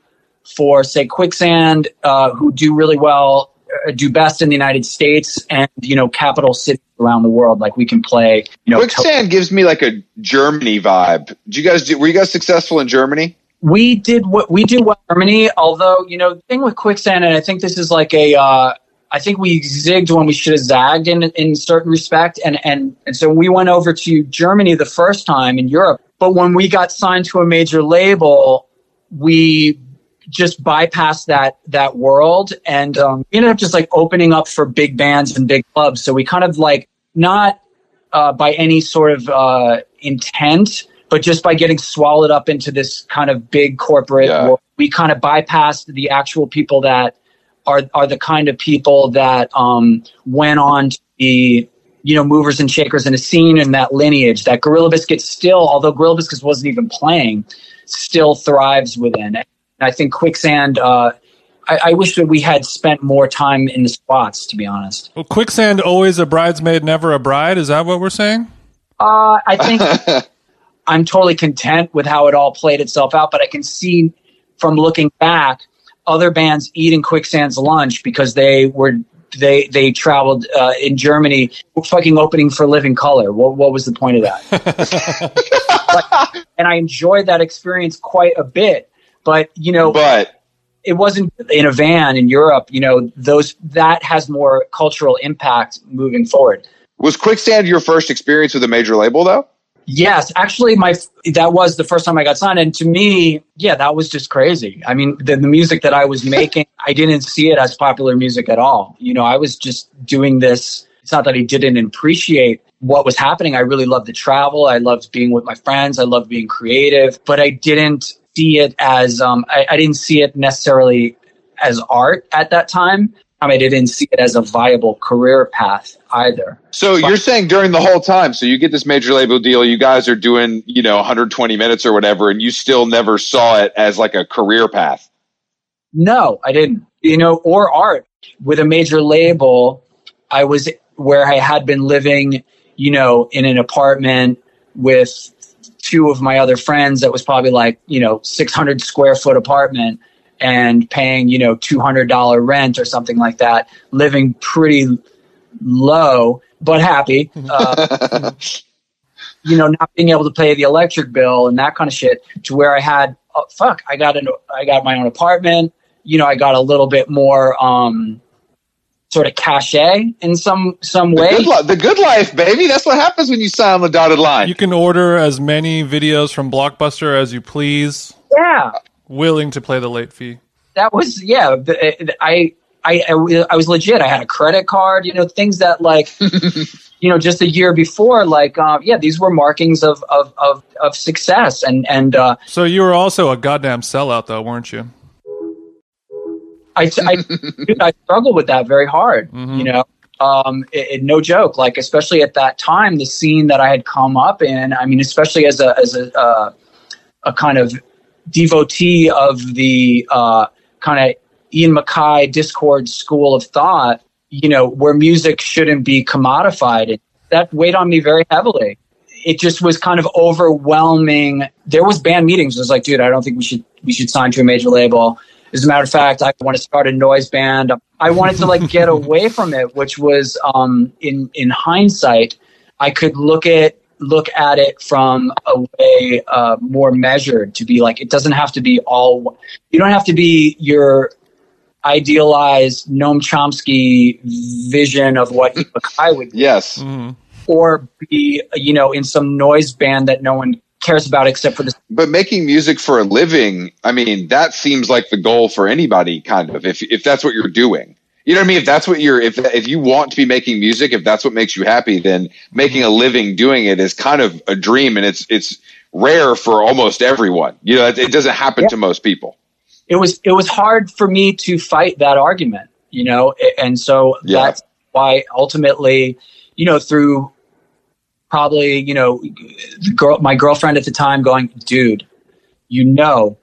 for say quicksand uh, who do really well do best in the United States and you know capital cities around the world. Like we can play, you know. Quicksand gives me like a Germany vibe. Do you guys do, were you guys successful in Germany? we did what we do well in Germany, although, you know, the thing with quicksand, and I think this is like a, uh, I think we zigged when we should have zagged in, in certain respect. And, and, and so we went over to Germany the first time in Europe. But when we got signed to a major label, we just bypassed that, that world and, um, we ended up just like opening up for big bands and big clubs. So we kind of like not, uh, by any sort of, uh, intent, but just by getting swallowed up into this kind of big corporate Yeah. world, we kind of bypassed the actual people that are are the kind of people that um, went on to be you know movers and shakers in a scene in that lineage that Gorilla Biscuit still although Gorilla Biscuits wasn't even playing still thrives within and I think Quicksand uh, I, I wish that we had spent more time in the spots to be honest Well, quicksand always a bridesmaid, never a bride. Is that what we're saying? uh, I think I'm totally content with how it all played itself out, but I can see from looking back other bands eating Quicksand's lunch because they were they they traveled uh, in Germany, fucking opening for Living Colour. What what was the point of that? But- and I enjoyed that experience quite a bit. But you know, But it wasn't in a van in Europe. You know, those that has more cultural impact moving forward. was Quicksand your first experience with a major label though? Yes, actually, my that was the first time I got signed, and to me, yeah, that was just crazy. I mean, the, the music that I was making, I didn't see it as popular music at all. You know, I was just doing this. It's not that I didn't appreciate what was happening. I really loved to travel. I loved being with my friends. I loved being creative, but I didn't see it as um, I, I didn't see it necessarily as art at that time. I mean, I didn't see it as a viable career path either. So you're saying during the whole time, so you get this major label deal, you guys are doing, you know, 120 minutes or whatever, and you still never saw it as like a career path. No, I didn't. You know, or art with a major label. I was where I had been living, you know, in an apartment with two of my other friends that was probably like, you know, 600 square foot apartment and paying, you know, $200 rent or something like that, living pretty low, but happy. Uh, you know, not being able to pay the electric bill and that kind of shit to where I had, oh, fuck, I got an, I got my own apartment. You know, I got a little bit more, um, sort of cachet in some, some The way. good, li- the good life, baby. That's what happens when you sign on the dotted line. You can order as many videos from Blockbuster as you please. Yeah. Willing to play the late fee. that was yeah I, I i i was legit i had a credit card you know things that like you know just a year before like um yeah these were markings of of of, of success and and uh So you were also a goddamn sellout, though, weren't you? I i, dude, I struggled with that very hard you know um it, it- no joke like especially at that time the scene that i had come up in i mean especially as a as a uh, a kind of devotee of the uh, kind of Ian MacKaye Dischord school of thought, you know, where music shouldn't be commodified. And that weighed on me very heavily. It just was kind of overwhelming. There was band meetings. It was like, dude, I don't think we should we should sign to a major label. As a matter of fact, I want to start a noise band. I wanted to like get away from it, which was um, in in hindsight, I could look at look at it from a way uh, more measured to be like it doesn't have to be all you don't have to be your idealized Noam Chomsky vision of what MacKaye would do, yes. Mhm. or be you know in some noise band that no one cares about except for the But making music for a living, I mean, that seems like the goal for anybody, kind of, if, if that's what you're doing. You know what I mean? If that's what you're, if, if you want to be making music, if that's what makes you happy, then making a living doing it is kind of a dream and it's, it's rare for almost everyone. You know, it, it doesn't happen to most people. it was it was hard for me to fight that argument, you know, and so Yeah. that's why ultimately, you know, through probably you know, girl, my girlfriend at the time, going, dude, you know,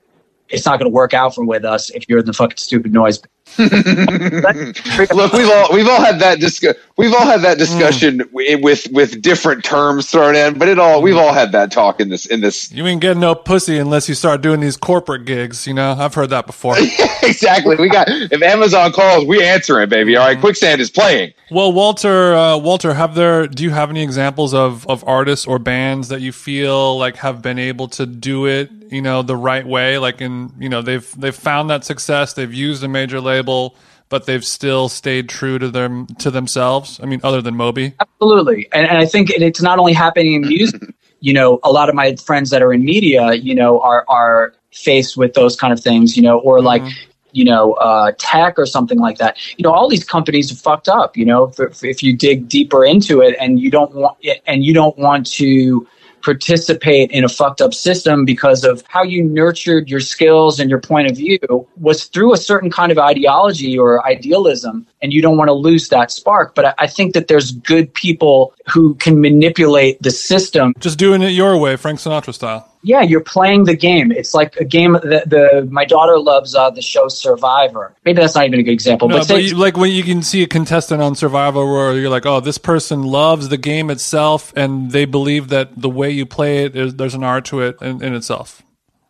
it's not going to work out for with us if you're in the fucking stupid noise. Look, we've all we've all had that discu- we've all had that discussion wi- with with different terms thrown in, but it all we've all had that talk in this in this You ain't getting no pussy unless you start doing these corporate gigs. You know, I've heard that before. exactly. We got if Amazon calls, we answer it, baby. All right, quicksand is playing. Well, Walter, uh, Walter, have there? Do you have any examples of of artists or bands that you feel like have been able to do it, you know, the right way? Like, in you know, they've they've found that success. They've used a major label, but they've still stayed true to them to themselves. I mean, other than Moby. Absolutely. And, and I think it- it's not only happening in music. you know, a lot of my friends that are in media, you know, are are faced with those kind of things, you know, or like, you know, uh, tech or something like that. You know, all these companies are fucked up. You know, if, if you dig deeper into it, and you don't want and you don't want to participate in a fucked up system because of how you nurtured your skills and your point of view was through a certain kind of ideology or idealism and you don't want to lose that spark but I, think that there's good people who can manipulate the system Just doing it your way, Frank Sinatra style. yeah you're playing the game it's like a game that the my daughter loves uh, the show survivor maybe that's not even a good example No, but, but you, like when you can see a contestant on Survivor where you're like, oh, this person loves the game itself, and they believe that the way you play it, is, there's an art to it in, in itself.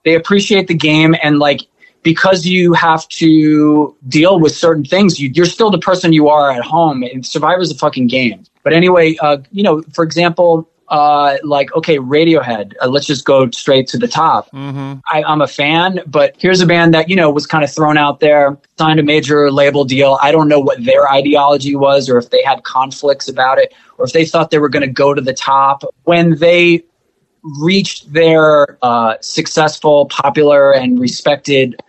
they appreciate the game and like because you have to deal with certain things you, you're still the person you are at home and survivor's a fucking game. But anyway uh, you know for example uh, like okay radiohead uh, let's just go straight to the top. I, i'm a fan but here's a band that you know was kind of thrown out there signed a major label deal. I don't know what their ideology was or if they had conflicts about it or if they thought they were going to go to the top. When they reached their uh, successful, popular, and respected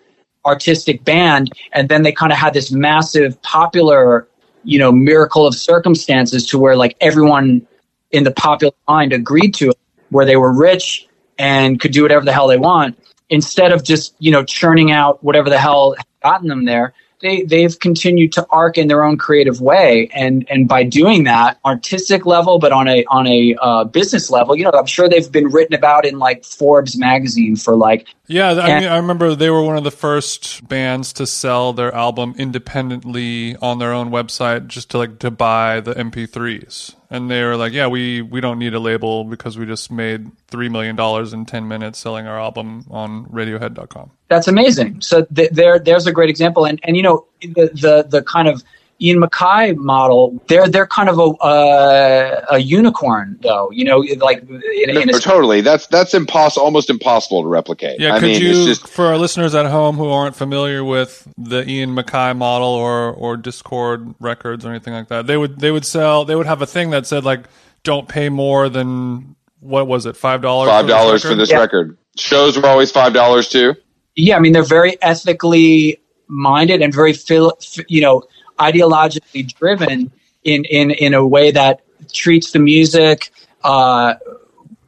artistic band, and then they kind of had this massive popular, you know, miracle of circumstances to where like everyone in the popular mind agreed to it, where they were rich and could do whatever the hell they want, instead of just you know churning out whatever the hell gotten them there. They, they've continued to arc in their own creative way, and and by doing that, artistic level, but on a on a uh, business level, you know, I'm sure they've been written about in like Forbes magazine for like Yeah, I And- mean, I remember they were one of the first bands to sell their album independently on their own website, just to like to buy the MP3s. And they were like, "Yeah, we we don't need a label because we just made three million dollars in ten minutes selling our album on Radiohead.com." that's amazing. So th- there, there's a great example, and and you know the the, the kind of Ian MacKaye model, they're they're kind of a uh, a unicorn though. You know, like in, in a, totally. That's that's impossible, almost impossible to replicate. Yeah, I could mean, you, it's just for our listeners at home who aren't familiar with the Ian MacKaye model or or Dischord records or anything like that, they would they would sell they would have a thing that said like, "Don't pay more than what was it five dollars five dollars for this Yeah. record. Shows were always five dollars too. yeah, I mean they're very ethically minded and very phil- f- you know ideologically driven in in in a way that treats the music uh,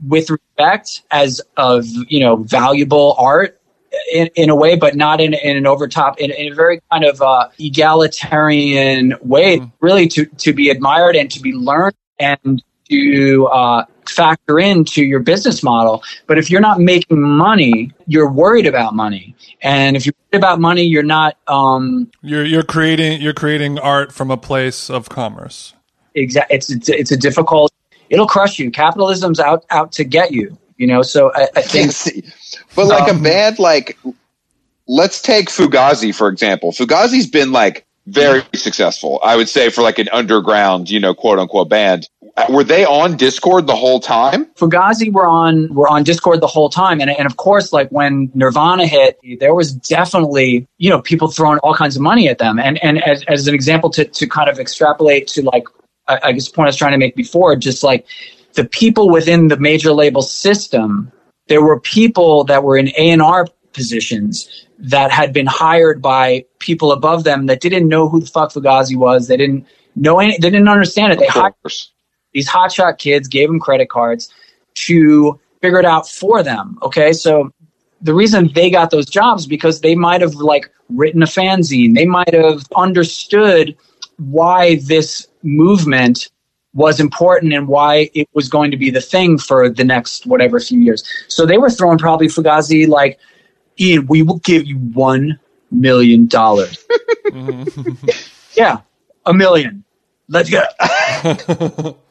with respect as of you know valuable art in, in a way, but not in, in an overtop in, in a very kind of uh, egalitarian way, really to to be admired and to be learned. And to uh, factor into your business model. But if you're not making money, you're worried about money, and if you're worried about money, you're not. Um, You're you're creating you're creating art from a place of commerce. Exactly, it's, it's it's a difficult. It'll crush you. Capitalism's out out to get you. You know. So I, I think but like Um, a band like let's take Fugazi for example. Fugazi's been like very successful. I would say for like an underground, you know, quote unquote band. Were they on Dischord the whole time? Fugazi were on were on Dischord the whole time, and and of course, like when Nirvana hit, there was definitely you know people throwing all kinds of money at them, and and as, as an example to to kind of extrapolate to like I, I guess the point I was trying to make before, just like the people within the major label system, there were people that were in A and R positions that had been hired by people above them that didn't know who the fuck Fugazi was. They didn't know any. They didn't understand it. They hired. These hotshot kids gave them credit cards to figure it out for them. Okay, so the reason they got those jobs because they might have like written a fanzine, they might have understood why this movement was important and why it was going to be the thing for the next whatever few years. So they were throwing probably Fugazi like, Ian, we will give you one million dollars. Mm-hmm. yeah, a million. Let's go.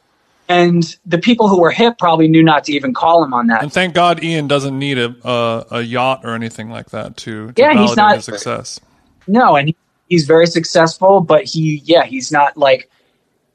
and the people who were hip probably knew not to even call him on that. And thank God Ian doesn't need a a, a yacht or anything like that to, to Yeah, he's not- his success. No, and he's very successful, but he, yeah, he's not like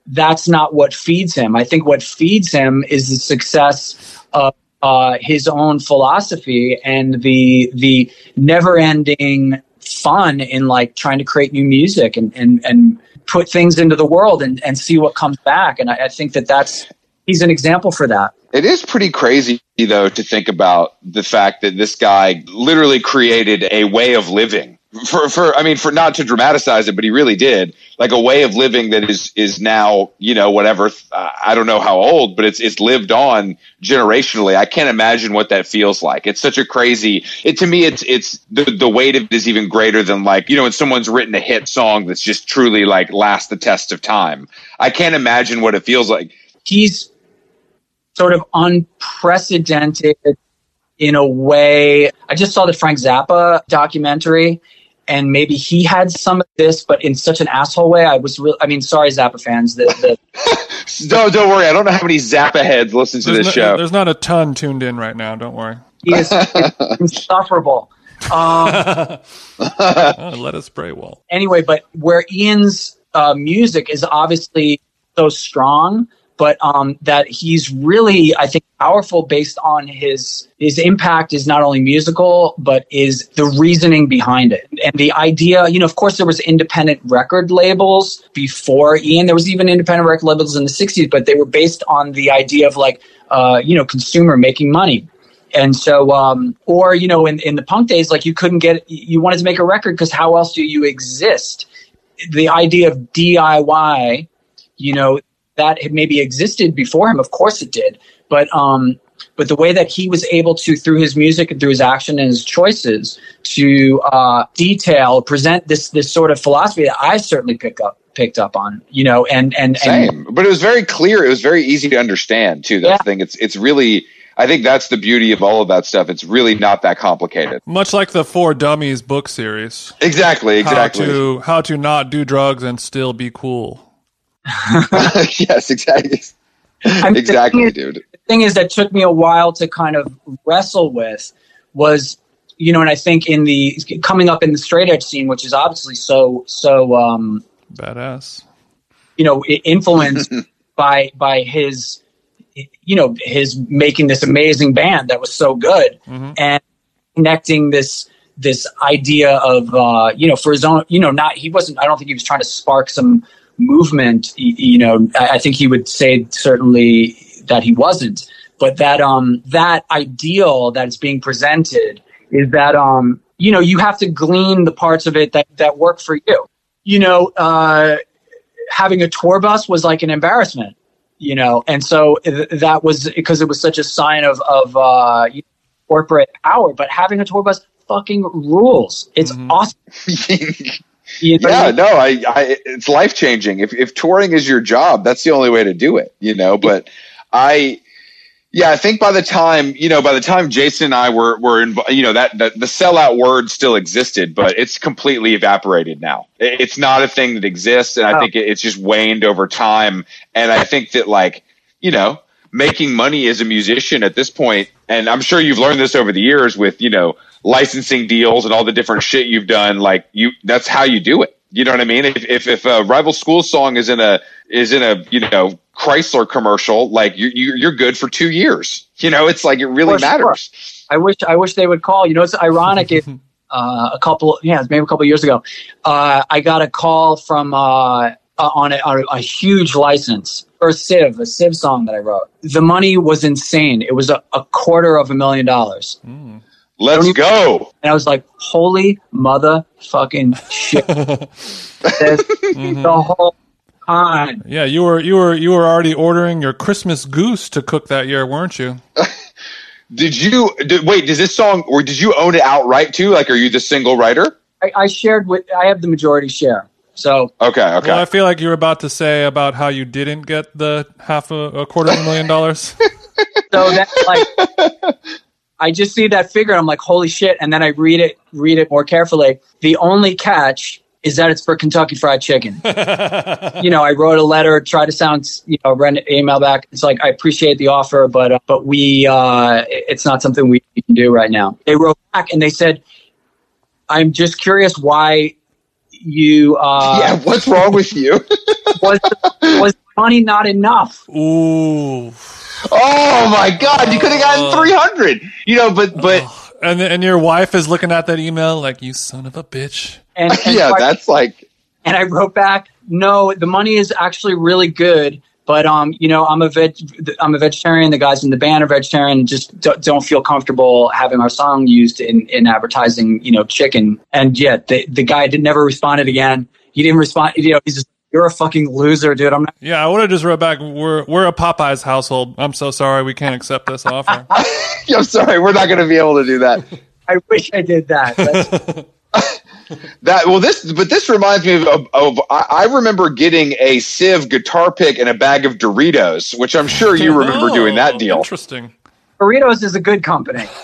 that's not what feeds him. I think what feeds him is the success of uh, his own philosophy and the the never ending fun in like trying to create new music and and and put things into the world and and see what comes back. And I, I think that that's he's an example for that. It is pretty crazy, though, to think about the fact that this guy literally created a way of living. For, for, I mean, for not to dramatize it, but he really did, like a way of living that is is now, you know, whatever. Uh, I don't know how old, but it's it's lived on generationally. I can't imagine what that feels like. It's such a crazy. It to me, it's it's the the weight of it is even greater than like you know when someone's written a hit song that's just truly like lasts the test of time. I can't imagine what it feels like. he's sort of unprecedented in a way. I just saw the Frank Zappa documentary, and maybe he had some of this, but in such an asshole way. I was real. I mean, sorry, Zappa fans. The, the, Don't don't worry. I don't know how many Zappa heads listen to There's, this no- show. there's not a ton tuned in right now. Don't worry. he is insufferable. Um, Oh, let us pray, well. anyway, but where Ian's uh, music is obviously so strong, but um, that he's really, I think, powerful based on his his impact is not only musical, but is the reasoning behind it and the idea. You know, of course, there was independent record labels before Ian. There was even independent record labels in the '60s, but they were based on the idea of like, uh, you know, consumer making money. And so, um, or you know, in, in the punk days, like you couldn't get, you wanted to make a record because how else do you exist? The idea of DIY, you know, that had maybe existed before him. Of course, it did, but um, but the way that he was able to, through his music and through his action and his choices, to uh, detail, present this this sort of philosophy that I certainly pick up picked up on, you know, and and and Same, but it was very clear. It was very easy to understand too. That's Yeah. the thing. It's it's really. I think that's the beauty of all of that stuff. It's really not that complicated. Much like the For Dummies book series. Exactly. Exactly. How to how to not do drugs and still be cool. yes. Exactly. I'm exactly, thinking- dude. The thing is that took me a while to kind of wrestle with was you know and i think in the coming up in the straight edge scene which is obviously so so um Badass. you know influenced by by his you know his making this amazing band that was so good and connecting this this idea of uh you know for his own you know not he wasn't i don't think he was trying to spark some movement y- you know i, I think he would say certainly that he wasn't but that um that ideal that's being presented is that um you know you have to glean the parts of it that that work for you you know uh having a tour bus was like an embarrassment, you know, and so th- that was because it was such a sign of of uh, corporate power. But having a tour bus fucking rules. It's awesome. You know yeah. No. I. I it's life changing. If if touring is your job, that's the only way to do it. You know. But I. Yeah, I think by the time you know, by the time Jason and I were were in, you know, that, that the sellout word still existed, but it's completely evaporated now. It's not a thing that exists, and I Oh. think it, it's just waned over time. And I think that like you know, making money as a musician at this point, and I'm sure you've learned this over the years with you know licensing deals and all the different shit you've done. Like you, that's how you do it. You know what I mean? If if, if a rival school song is in a is in a you know Chrysler commercial, like you you- you're good for two years. You know, it's like it really For sure. matters. I wish I wish they would call. You know, it's ironic. If, uh, a couple, yeah, maybe a couple years ago, uh, I got a call from uh, uh, on, a, on a, a huge license for a Civ, a Civ song that I wrote. The money was insane. It was a, a quarter of a million dollars, Let's Don't go. and I was like, "Holy motherfucking shit!" This- The whole time. Yeah, you were you were you were already ordering your Christmas goose to cook that year, weren't you? Did you did, wait? Does this song or did you own it outright too? Like, are you the single writer? I, I shared with. I have the majority share. So Okay, okay. Well, I feel like you were about to say about how you didn't get the half a, a quarter of a million dollars. so that's like I just see that figure and I'm like, holy shit. And then I read it, read it more carefully. The only catch is that it's for Kentucky Fried Chicken. you know, I wrote a letter, tried to sound, you know, read an email back. It's like I appreciate the offer, but uh, but we, uh, it's not something we can do right now. They wrote back and they said, I'm just curious why you uh, yeah, what's wrong with you? was was money not enough? Ooh. oh my god, you could have gotten three hundred. You know, but but And and your wife is looking at that email like you son of a bitch. And, and yeah, so I- that's like And I wrote back, no, the money is actually really good, but um, you know, I'm a veg, I'm a vegetarian. The guys in the band are vegetarian. Just don't, don't feel comfortable having our song used in, in advertising, you know, chicken. And yet the the guy did never responded again. He didn't respond. You know, he's just you're a fucking loser, dude. I'm not. Yeah, I would have just wrote back. We're we're a Popeyes household. I'm so sorry we can't accept this offer. I'm sorry, we're not going to be able to do that. I wish I did that. That well, this but this reminds me of, of, of I, I remember getting a Civ guitar pick and a bag of Doritos, which I'm sure you oh, remember Oh, doing that deal. Interesting. Burritos is a good company.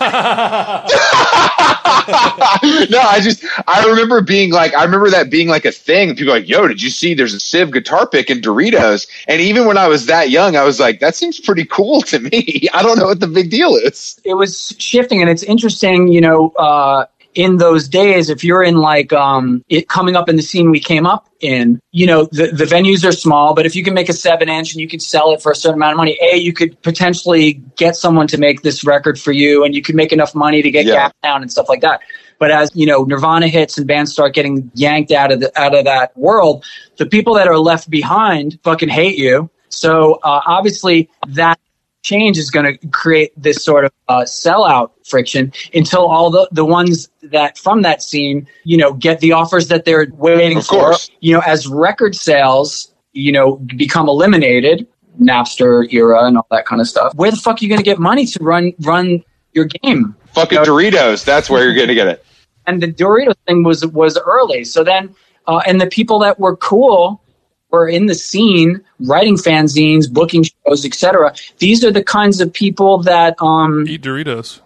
no, I just I remember being like I remember that being like a thing. People are like, yo, did you see? There's a Civ guitar pick in Doritos. And even when I was that young, I was like, that seems pretty cool to me. I don't know what the big deal is. it was shifting and it's interesting you know uh in those days if you're in like um it coming up in the scene we came up in you know the, the venues are small but if you can make a seven inch and you could sell it for a certain amount of money a you could potentially get someone to make this record for you and you could make enough money to get Yeah. Gap down and stuff like that but as you know nirvana hits and bands start getting yanked out of the out of that world the people that are left behind fucking hate you so uh, obviously that change is going to create this sort of uh, sellout friction until all the, the ones that from that scene, you know, get the offers that they're waiting Of for. course. You know, as record sales, you know, become eliminated, Napster era and all that kind of stuff. Where the fuck are you going to get money to run run your game? Fucking Doritos. That's where you're going to get it. and the Doritos thing was was early. So then, uh, and the people that were cool were in the scene, writing fanzines, booking shows, etc. These are the kinds of people that um, Eat Doritos.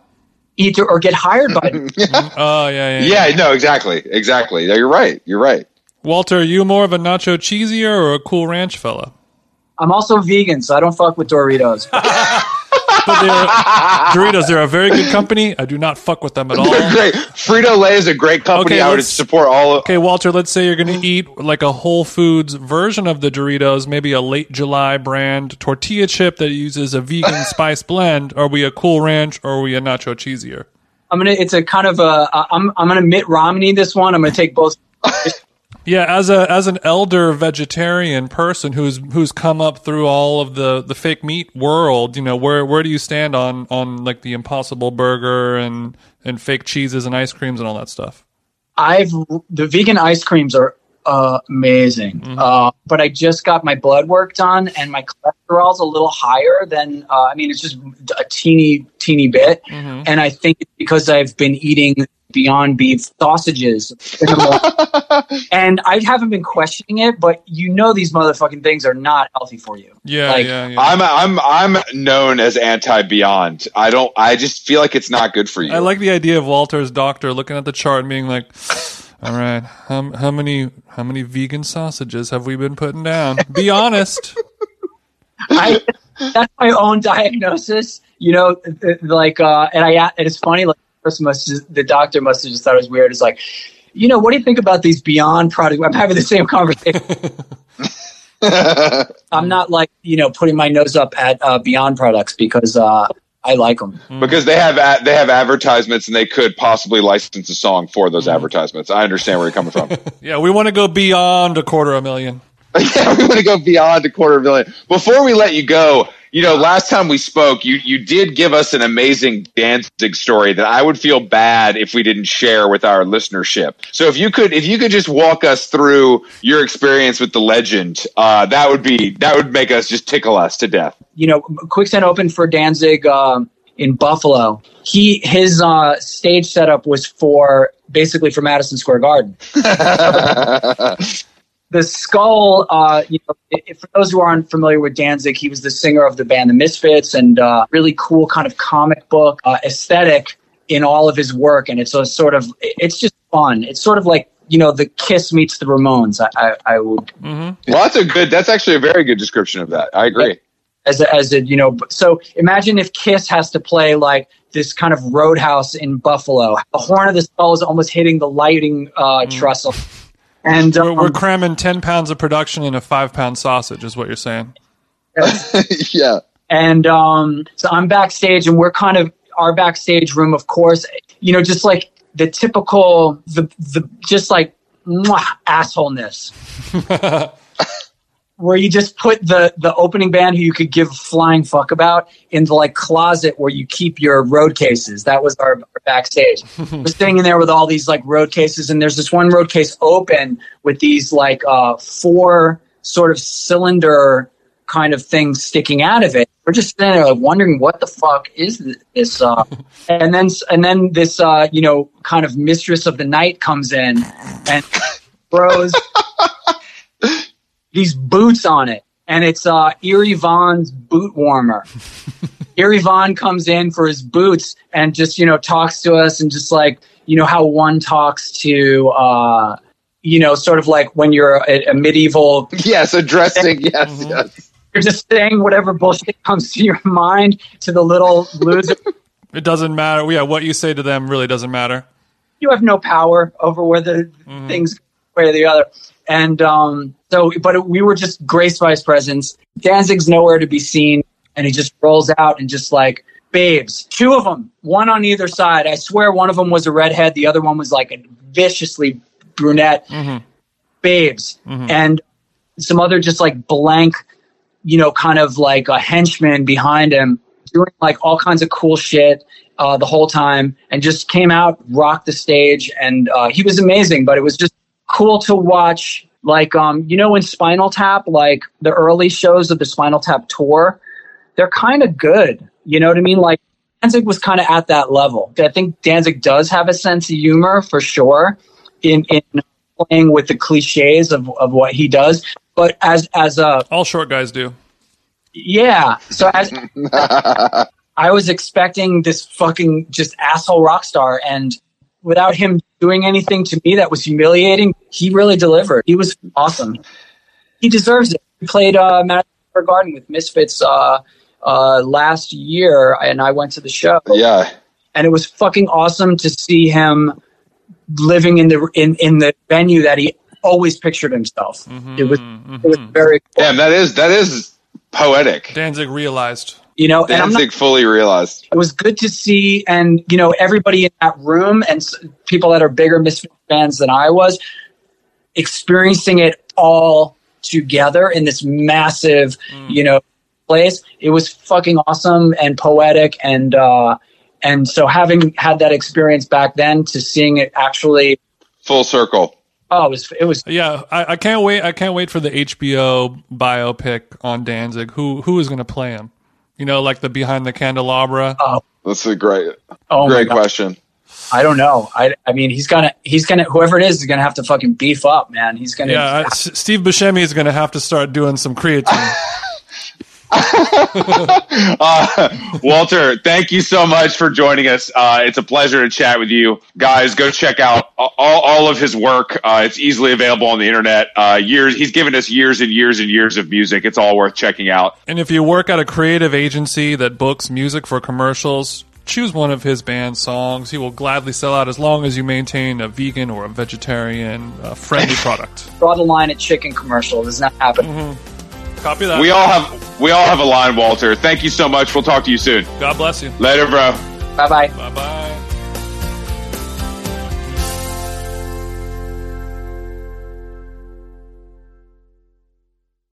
eat or get hired by. them. Oh yeah, yeah. Yeah, no, exactly, exactly. No, you're right. You're right. Walter, are you more of a nacho cheesier or a cool ranch fella? I'm also vegan, so I don't fuck with Doritos. But they're, Doritos, they're a very good company. I do not fuck with them at all. They're great. Frito Lay is a great company. Okay, I would support all. Of, Okay, Walter, let's say you're going to eat like a Whole Foods version of the Doritos, maybe a late July brand tortilla chip that uses a vegan spice blend. Are we a Cool Ranch or are we a Nacho Cheesier? I'm gonna. It's a kind of a. I'm. I'm gonna Mitt Romney this one. I'm gonna take both. Yeah, as a as an elder vegetarian person who's who's come up through all of the, the fake meat world, you know, where where do you stand on on like the Impossible Burger and and fake cheeses and ice creams and all that stuff? I've the vegan ice creams are uh, amazing, uh, but I just got my blood work done, and my cholesterol's a little higher than. Uh, I mean, it's just a teeny teeny bit, and I think it's because I've been eating Beyond Beef sausages, in the morning. and I haven't been questioning it, but you know these motherfucking things are not healthy for you. Yeah, Like, yeah, yeah. I'm I'm I'm known as anti Beyond. I don't. I just feel like it's not good for you. I like the idea of Walter's doctor looking at the chart and being like, "All right, how, how many how many vegan sausages have we been putting down? Be honest." I that's my own diagnosis. You know, th- th- like, uh, and I and it's funny. Like, the person must just, the doctor must have just thought it was weird. It's like, you know, what do you think about these Beyond products? I'm having the same conversation. I'm not like you know putting my nose up at uh, Beyond products because uh, I like them. because they have a- they have advertisements and they could possibly license a song for those advertisements. I understand where you're coming from. Yeah, we want to go beyond a quarter of a million. yeah, we want to go beyond a quarter million. Before we let you go, you know, last time we spoke, you you did give us an amazing Danzig story that I would feel bad if we didn't share with our listenership. So if you could if you could just walk us through your experience with the legend, uh, that would be that would make us just tickle us to death. You know, Quicksand opened for Danzig um, in Buffalo. He his uh, stage setup was for basically for Madison Square Garden. the skull. Uh, you know, if, for those who aren't familiar with Danzig, he was the singer of the band The Misfits, and uh, really cool kind of comic book uh, aesthetic in all of his work. And it's a sort of, it's just fun. It's sort of like you know, the Kiss meets the Ramones. I, I, I would. Well, that's a good. That's actually a very good description of that. I agree. as a, as a you know so imagine if kiss has to play like this kind of roadhouse in buffalo the horn of the skull is almost hitting the lighting uh trestle and We're, um, we're cramming 10 pounds of production in a five pound sausage, is what you're saying. yeah. and um so i'm backstage and we're kind of our backstage room of course you know just like the typical the the just like mwah, assholeness where you just put the the opening band who you could give a flying fuck about in the like closet where you keep your road cases. That was our, our backstage. We're sitting in there with all these like road cases, and there's this one road case open with these like uh, four sort of cylinder kind of things sticking out of it. We're just sitting there like wondering what the fuck is this, uh, and then and then this uh, you know kind of mistress of the night comes in and throws these boots on it, and it's uh, Eerie Von's boot warmer. Eerie Von comes in for his boots and just you know talks to us and just like you know how one talks to uh, you know sort of like when you're a, a medieval Yes, addressing. Yes, yes. you're just saying whatever bullshit comes to your mind to the little loser. It doesn't matter. Yeah, what you say to them really doesn't matter. you have no power over whether things go one way or the other. And um, so, but we were just graced by his presence. Danzig's nowhere to be seen, and he just rolls out and just like babes, two of them, one on either side. I swear, one of them was a redhead, the other one was like a viciously brunette. Babes, and some other just like blank, you know, kind of like a henchman behind him doing like all kinds of cool shit uh, the whole time and just came out, rocked the stage, and uh, he was amazing. But it was just cool to watch. Like, um, you know, in Spinal Tap, like the early shows of the Spinal Tap tour, they're kind of good. You know what I mean? Like Danzig was kind of at that level. I think Danzig does have a sense of humor for sure in in playing with the cliches of, of what he does. But as as a All short guys do. yeah. So as I was expecting this fucking just asshole rock star, and without him doing anything to me that was humiliating, he really delivered. He was awesome. He deserves it. He played uh, Madison Square Garden with Misfits uh, uh, last year, and I went to the show, Yeah. and it was fucking awesome to see him living in the in, in the venue that he always pictured himself. It was it was very cool. Damn, that is that is poetic. Danzig realized. You know, and I'm Danzig fully realized. it was good to see and you know everybody in that room and people that are bigger misfit fans than i was experiencing it all together in this massive you know place it was fucking awesome and poetic and uh and so having had that experience back then to seeing it actually Full circle. oh it was it was Yeah, I, I can't wait. I can't wait for the HBO biopic on Danzig. Who who is going to play him? You know, like the behind the candelabra. Oh, That's a great, oh great question. i don't know i i mean he's gonna he's gonna whoever it is is gonna have to fucking beef up man he's gonna yeah, I- S- Steve Buscemi is going to have to start doing some creatine. Uh, Walter, thank you so much for joining us. Uh, it's a pleasure to chat with you. Guys, go check out all, all of his work. Uh, it's easily available on the internet. Uh, years He's given us years and years and years of music. It's all worth checking out. and if you work at a creative agency that books music for commercials, choose one of his band songs. He will gladly sell out as long as you maintain a vegan or a vegetarian uh, friendly product. draw the line at chicken commercial does not happen Copy that. We all have we all have a line, Walter. Thank you so much. We'll talk to you soon. God bless you. Later, bro. bye bye Bye bye.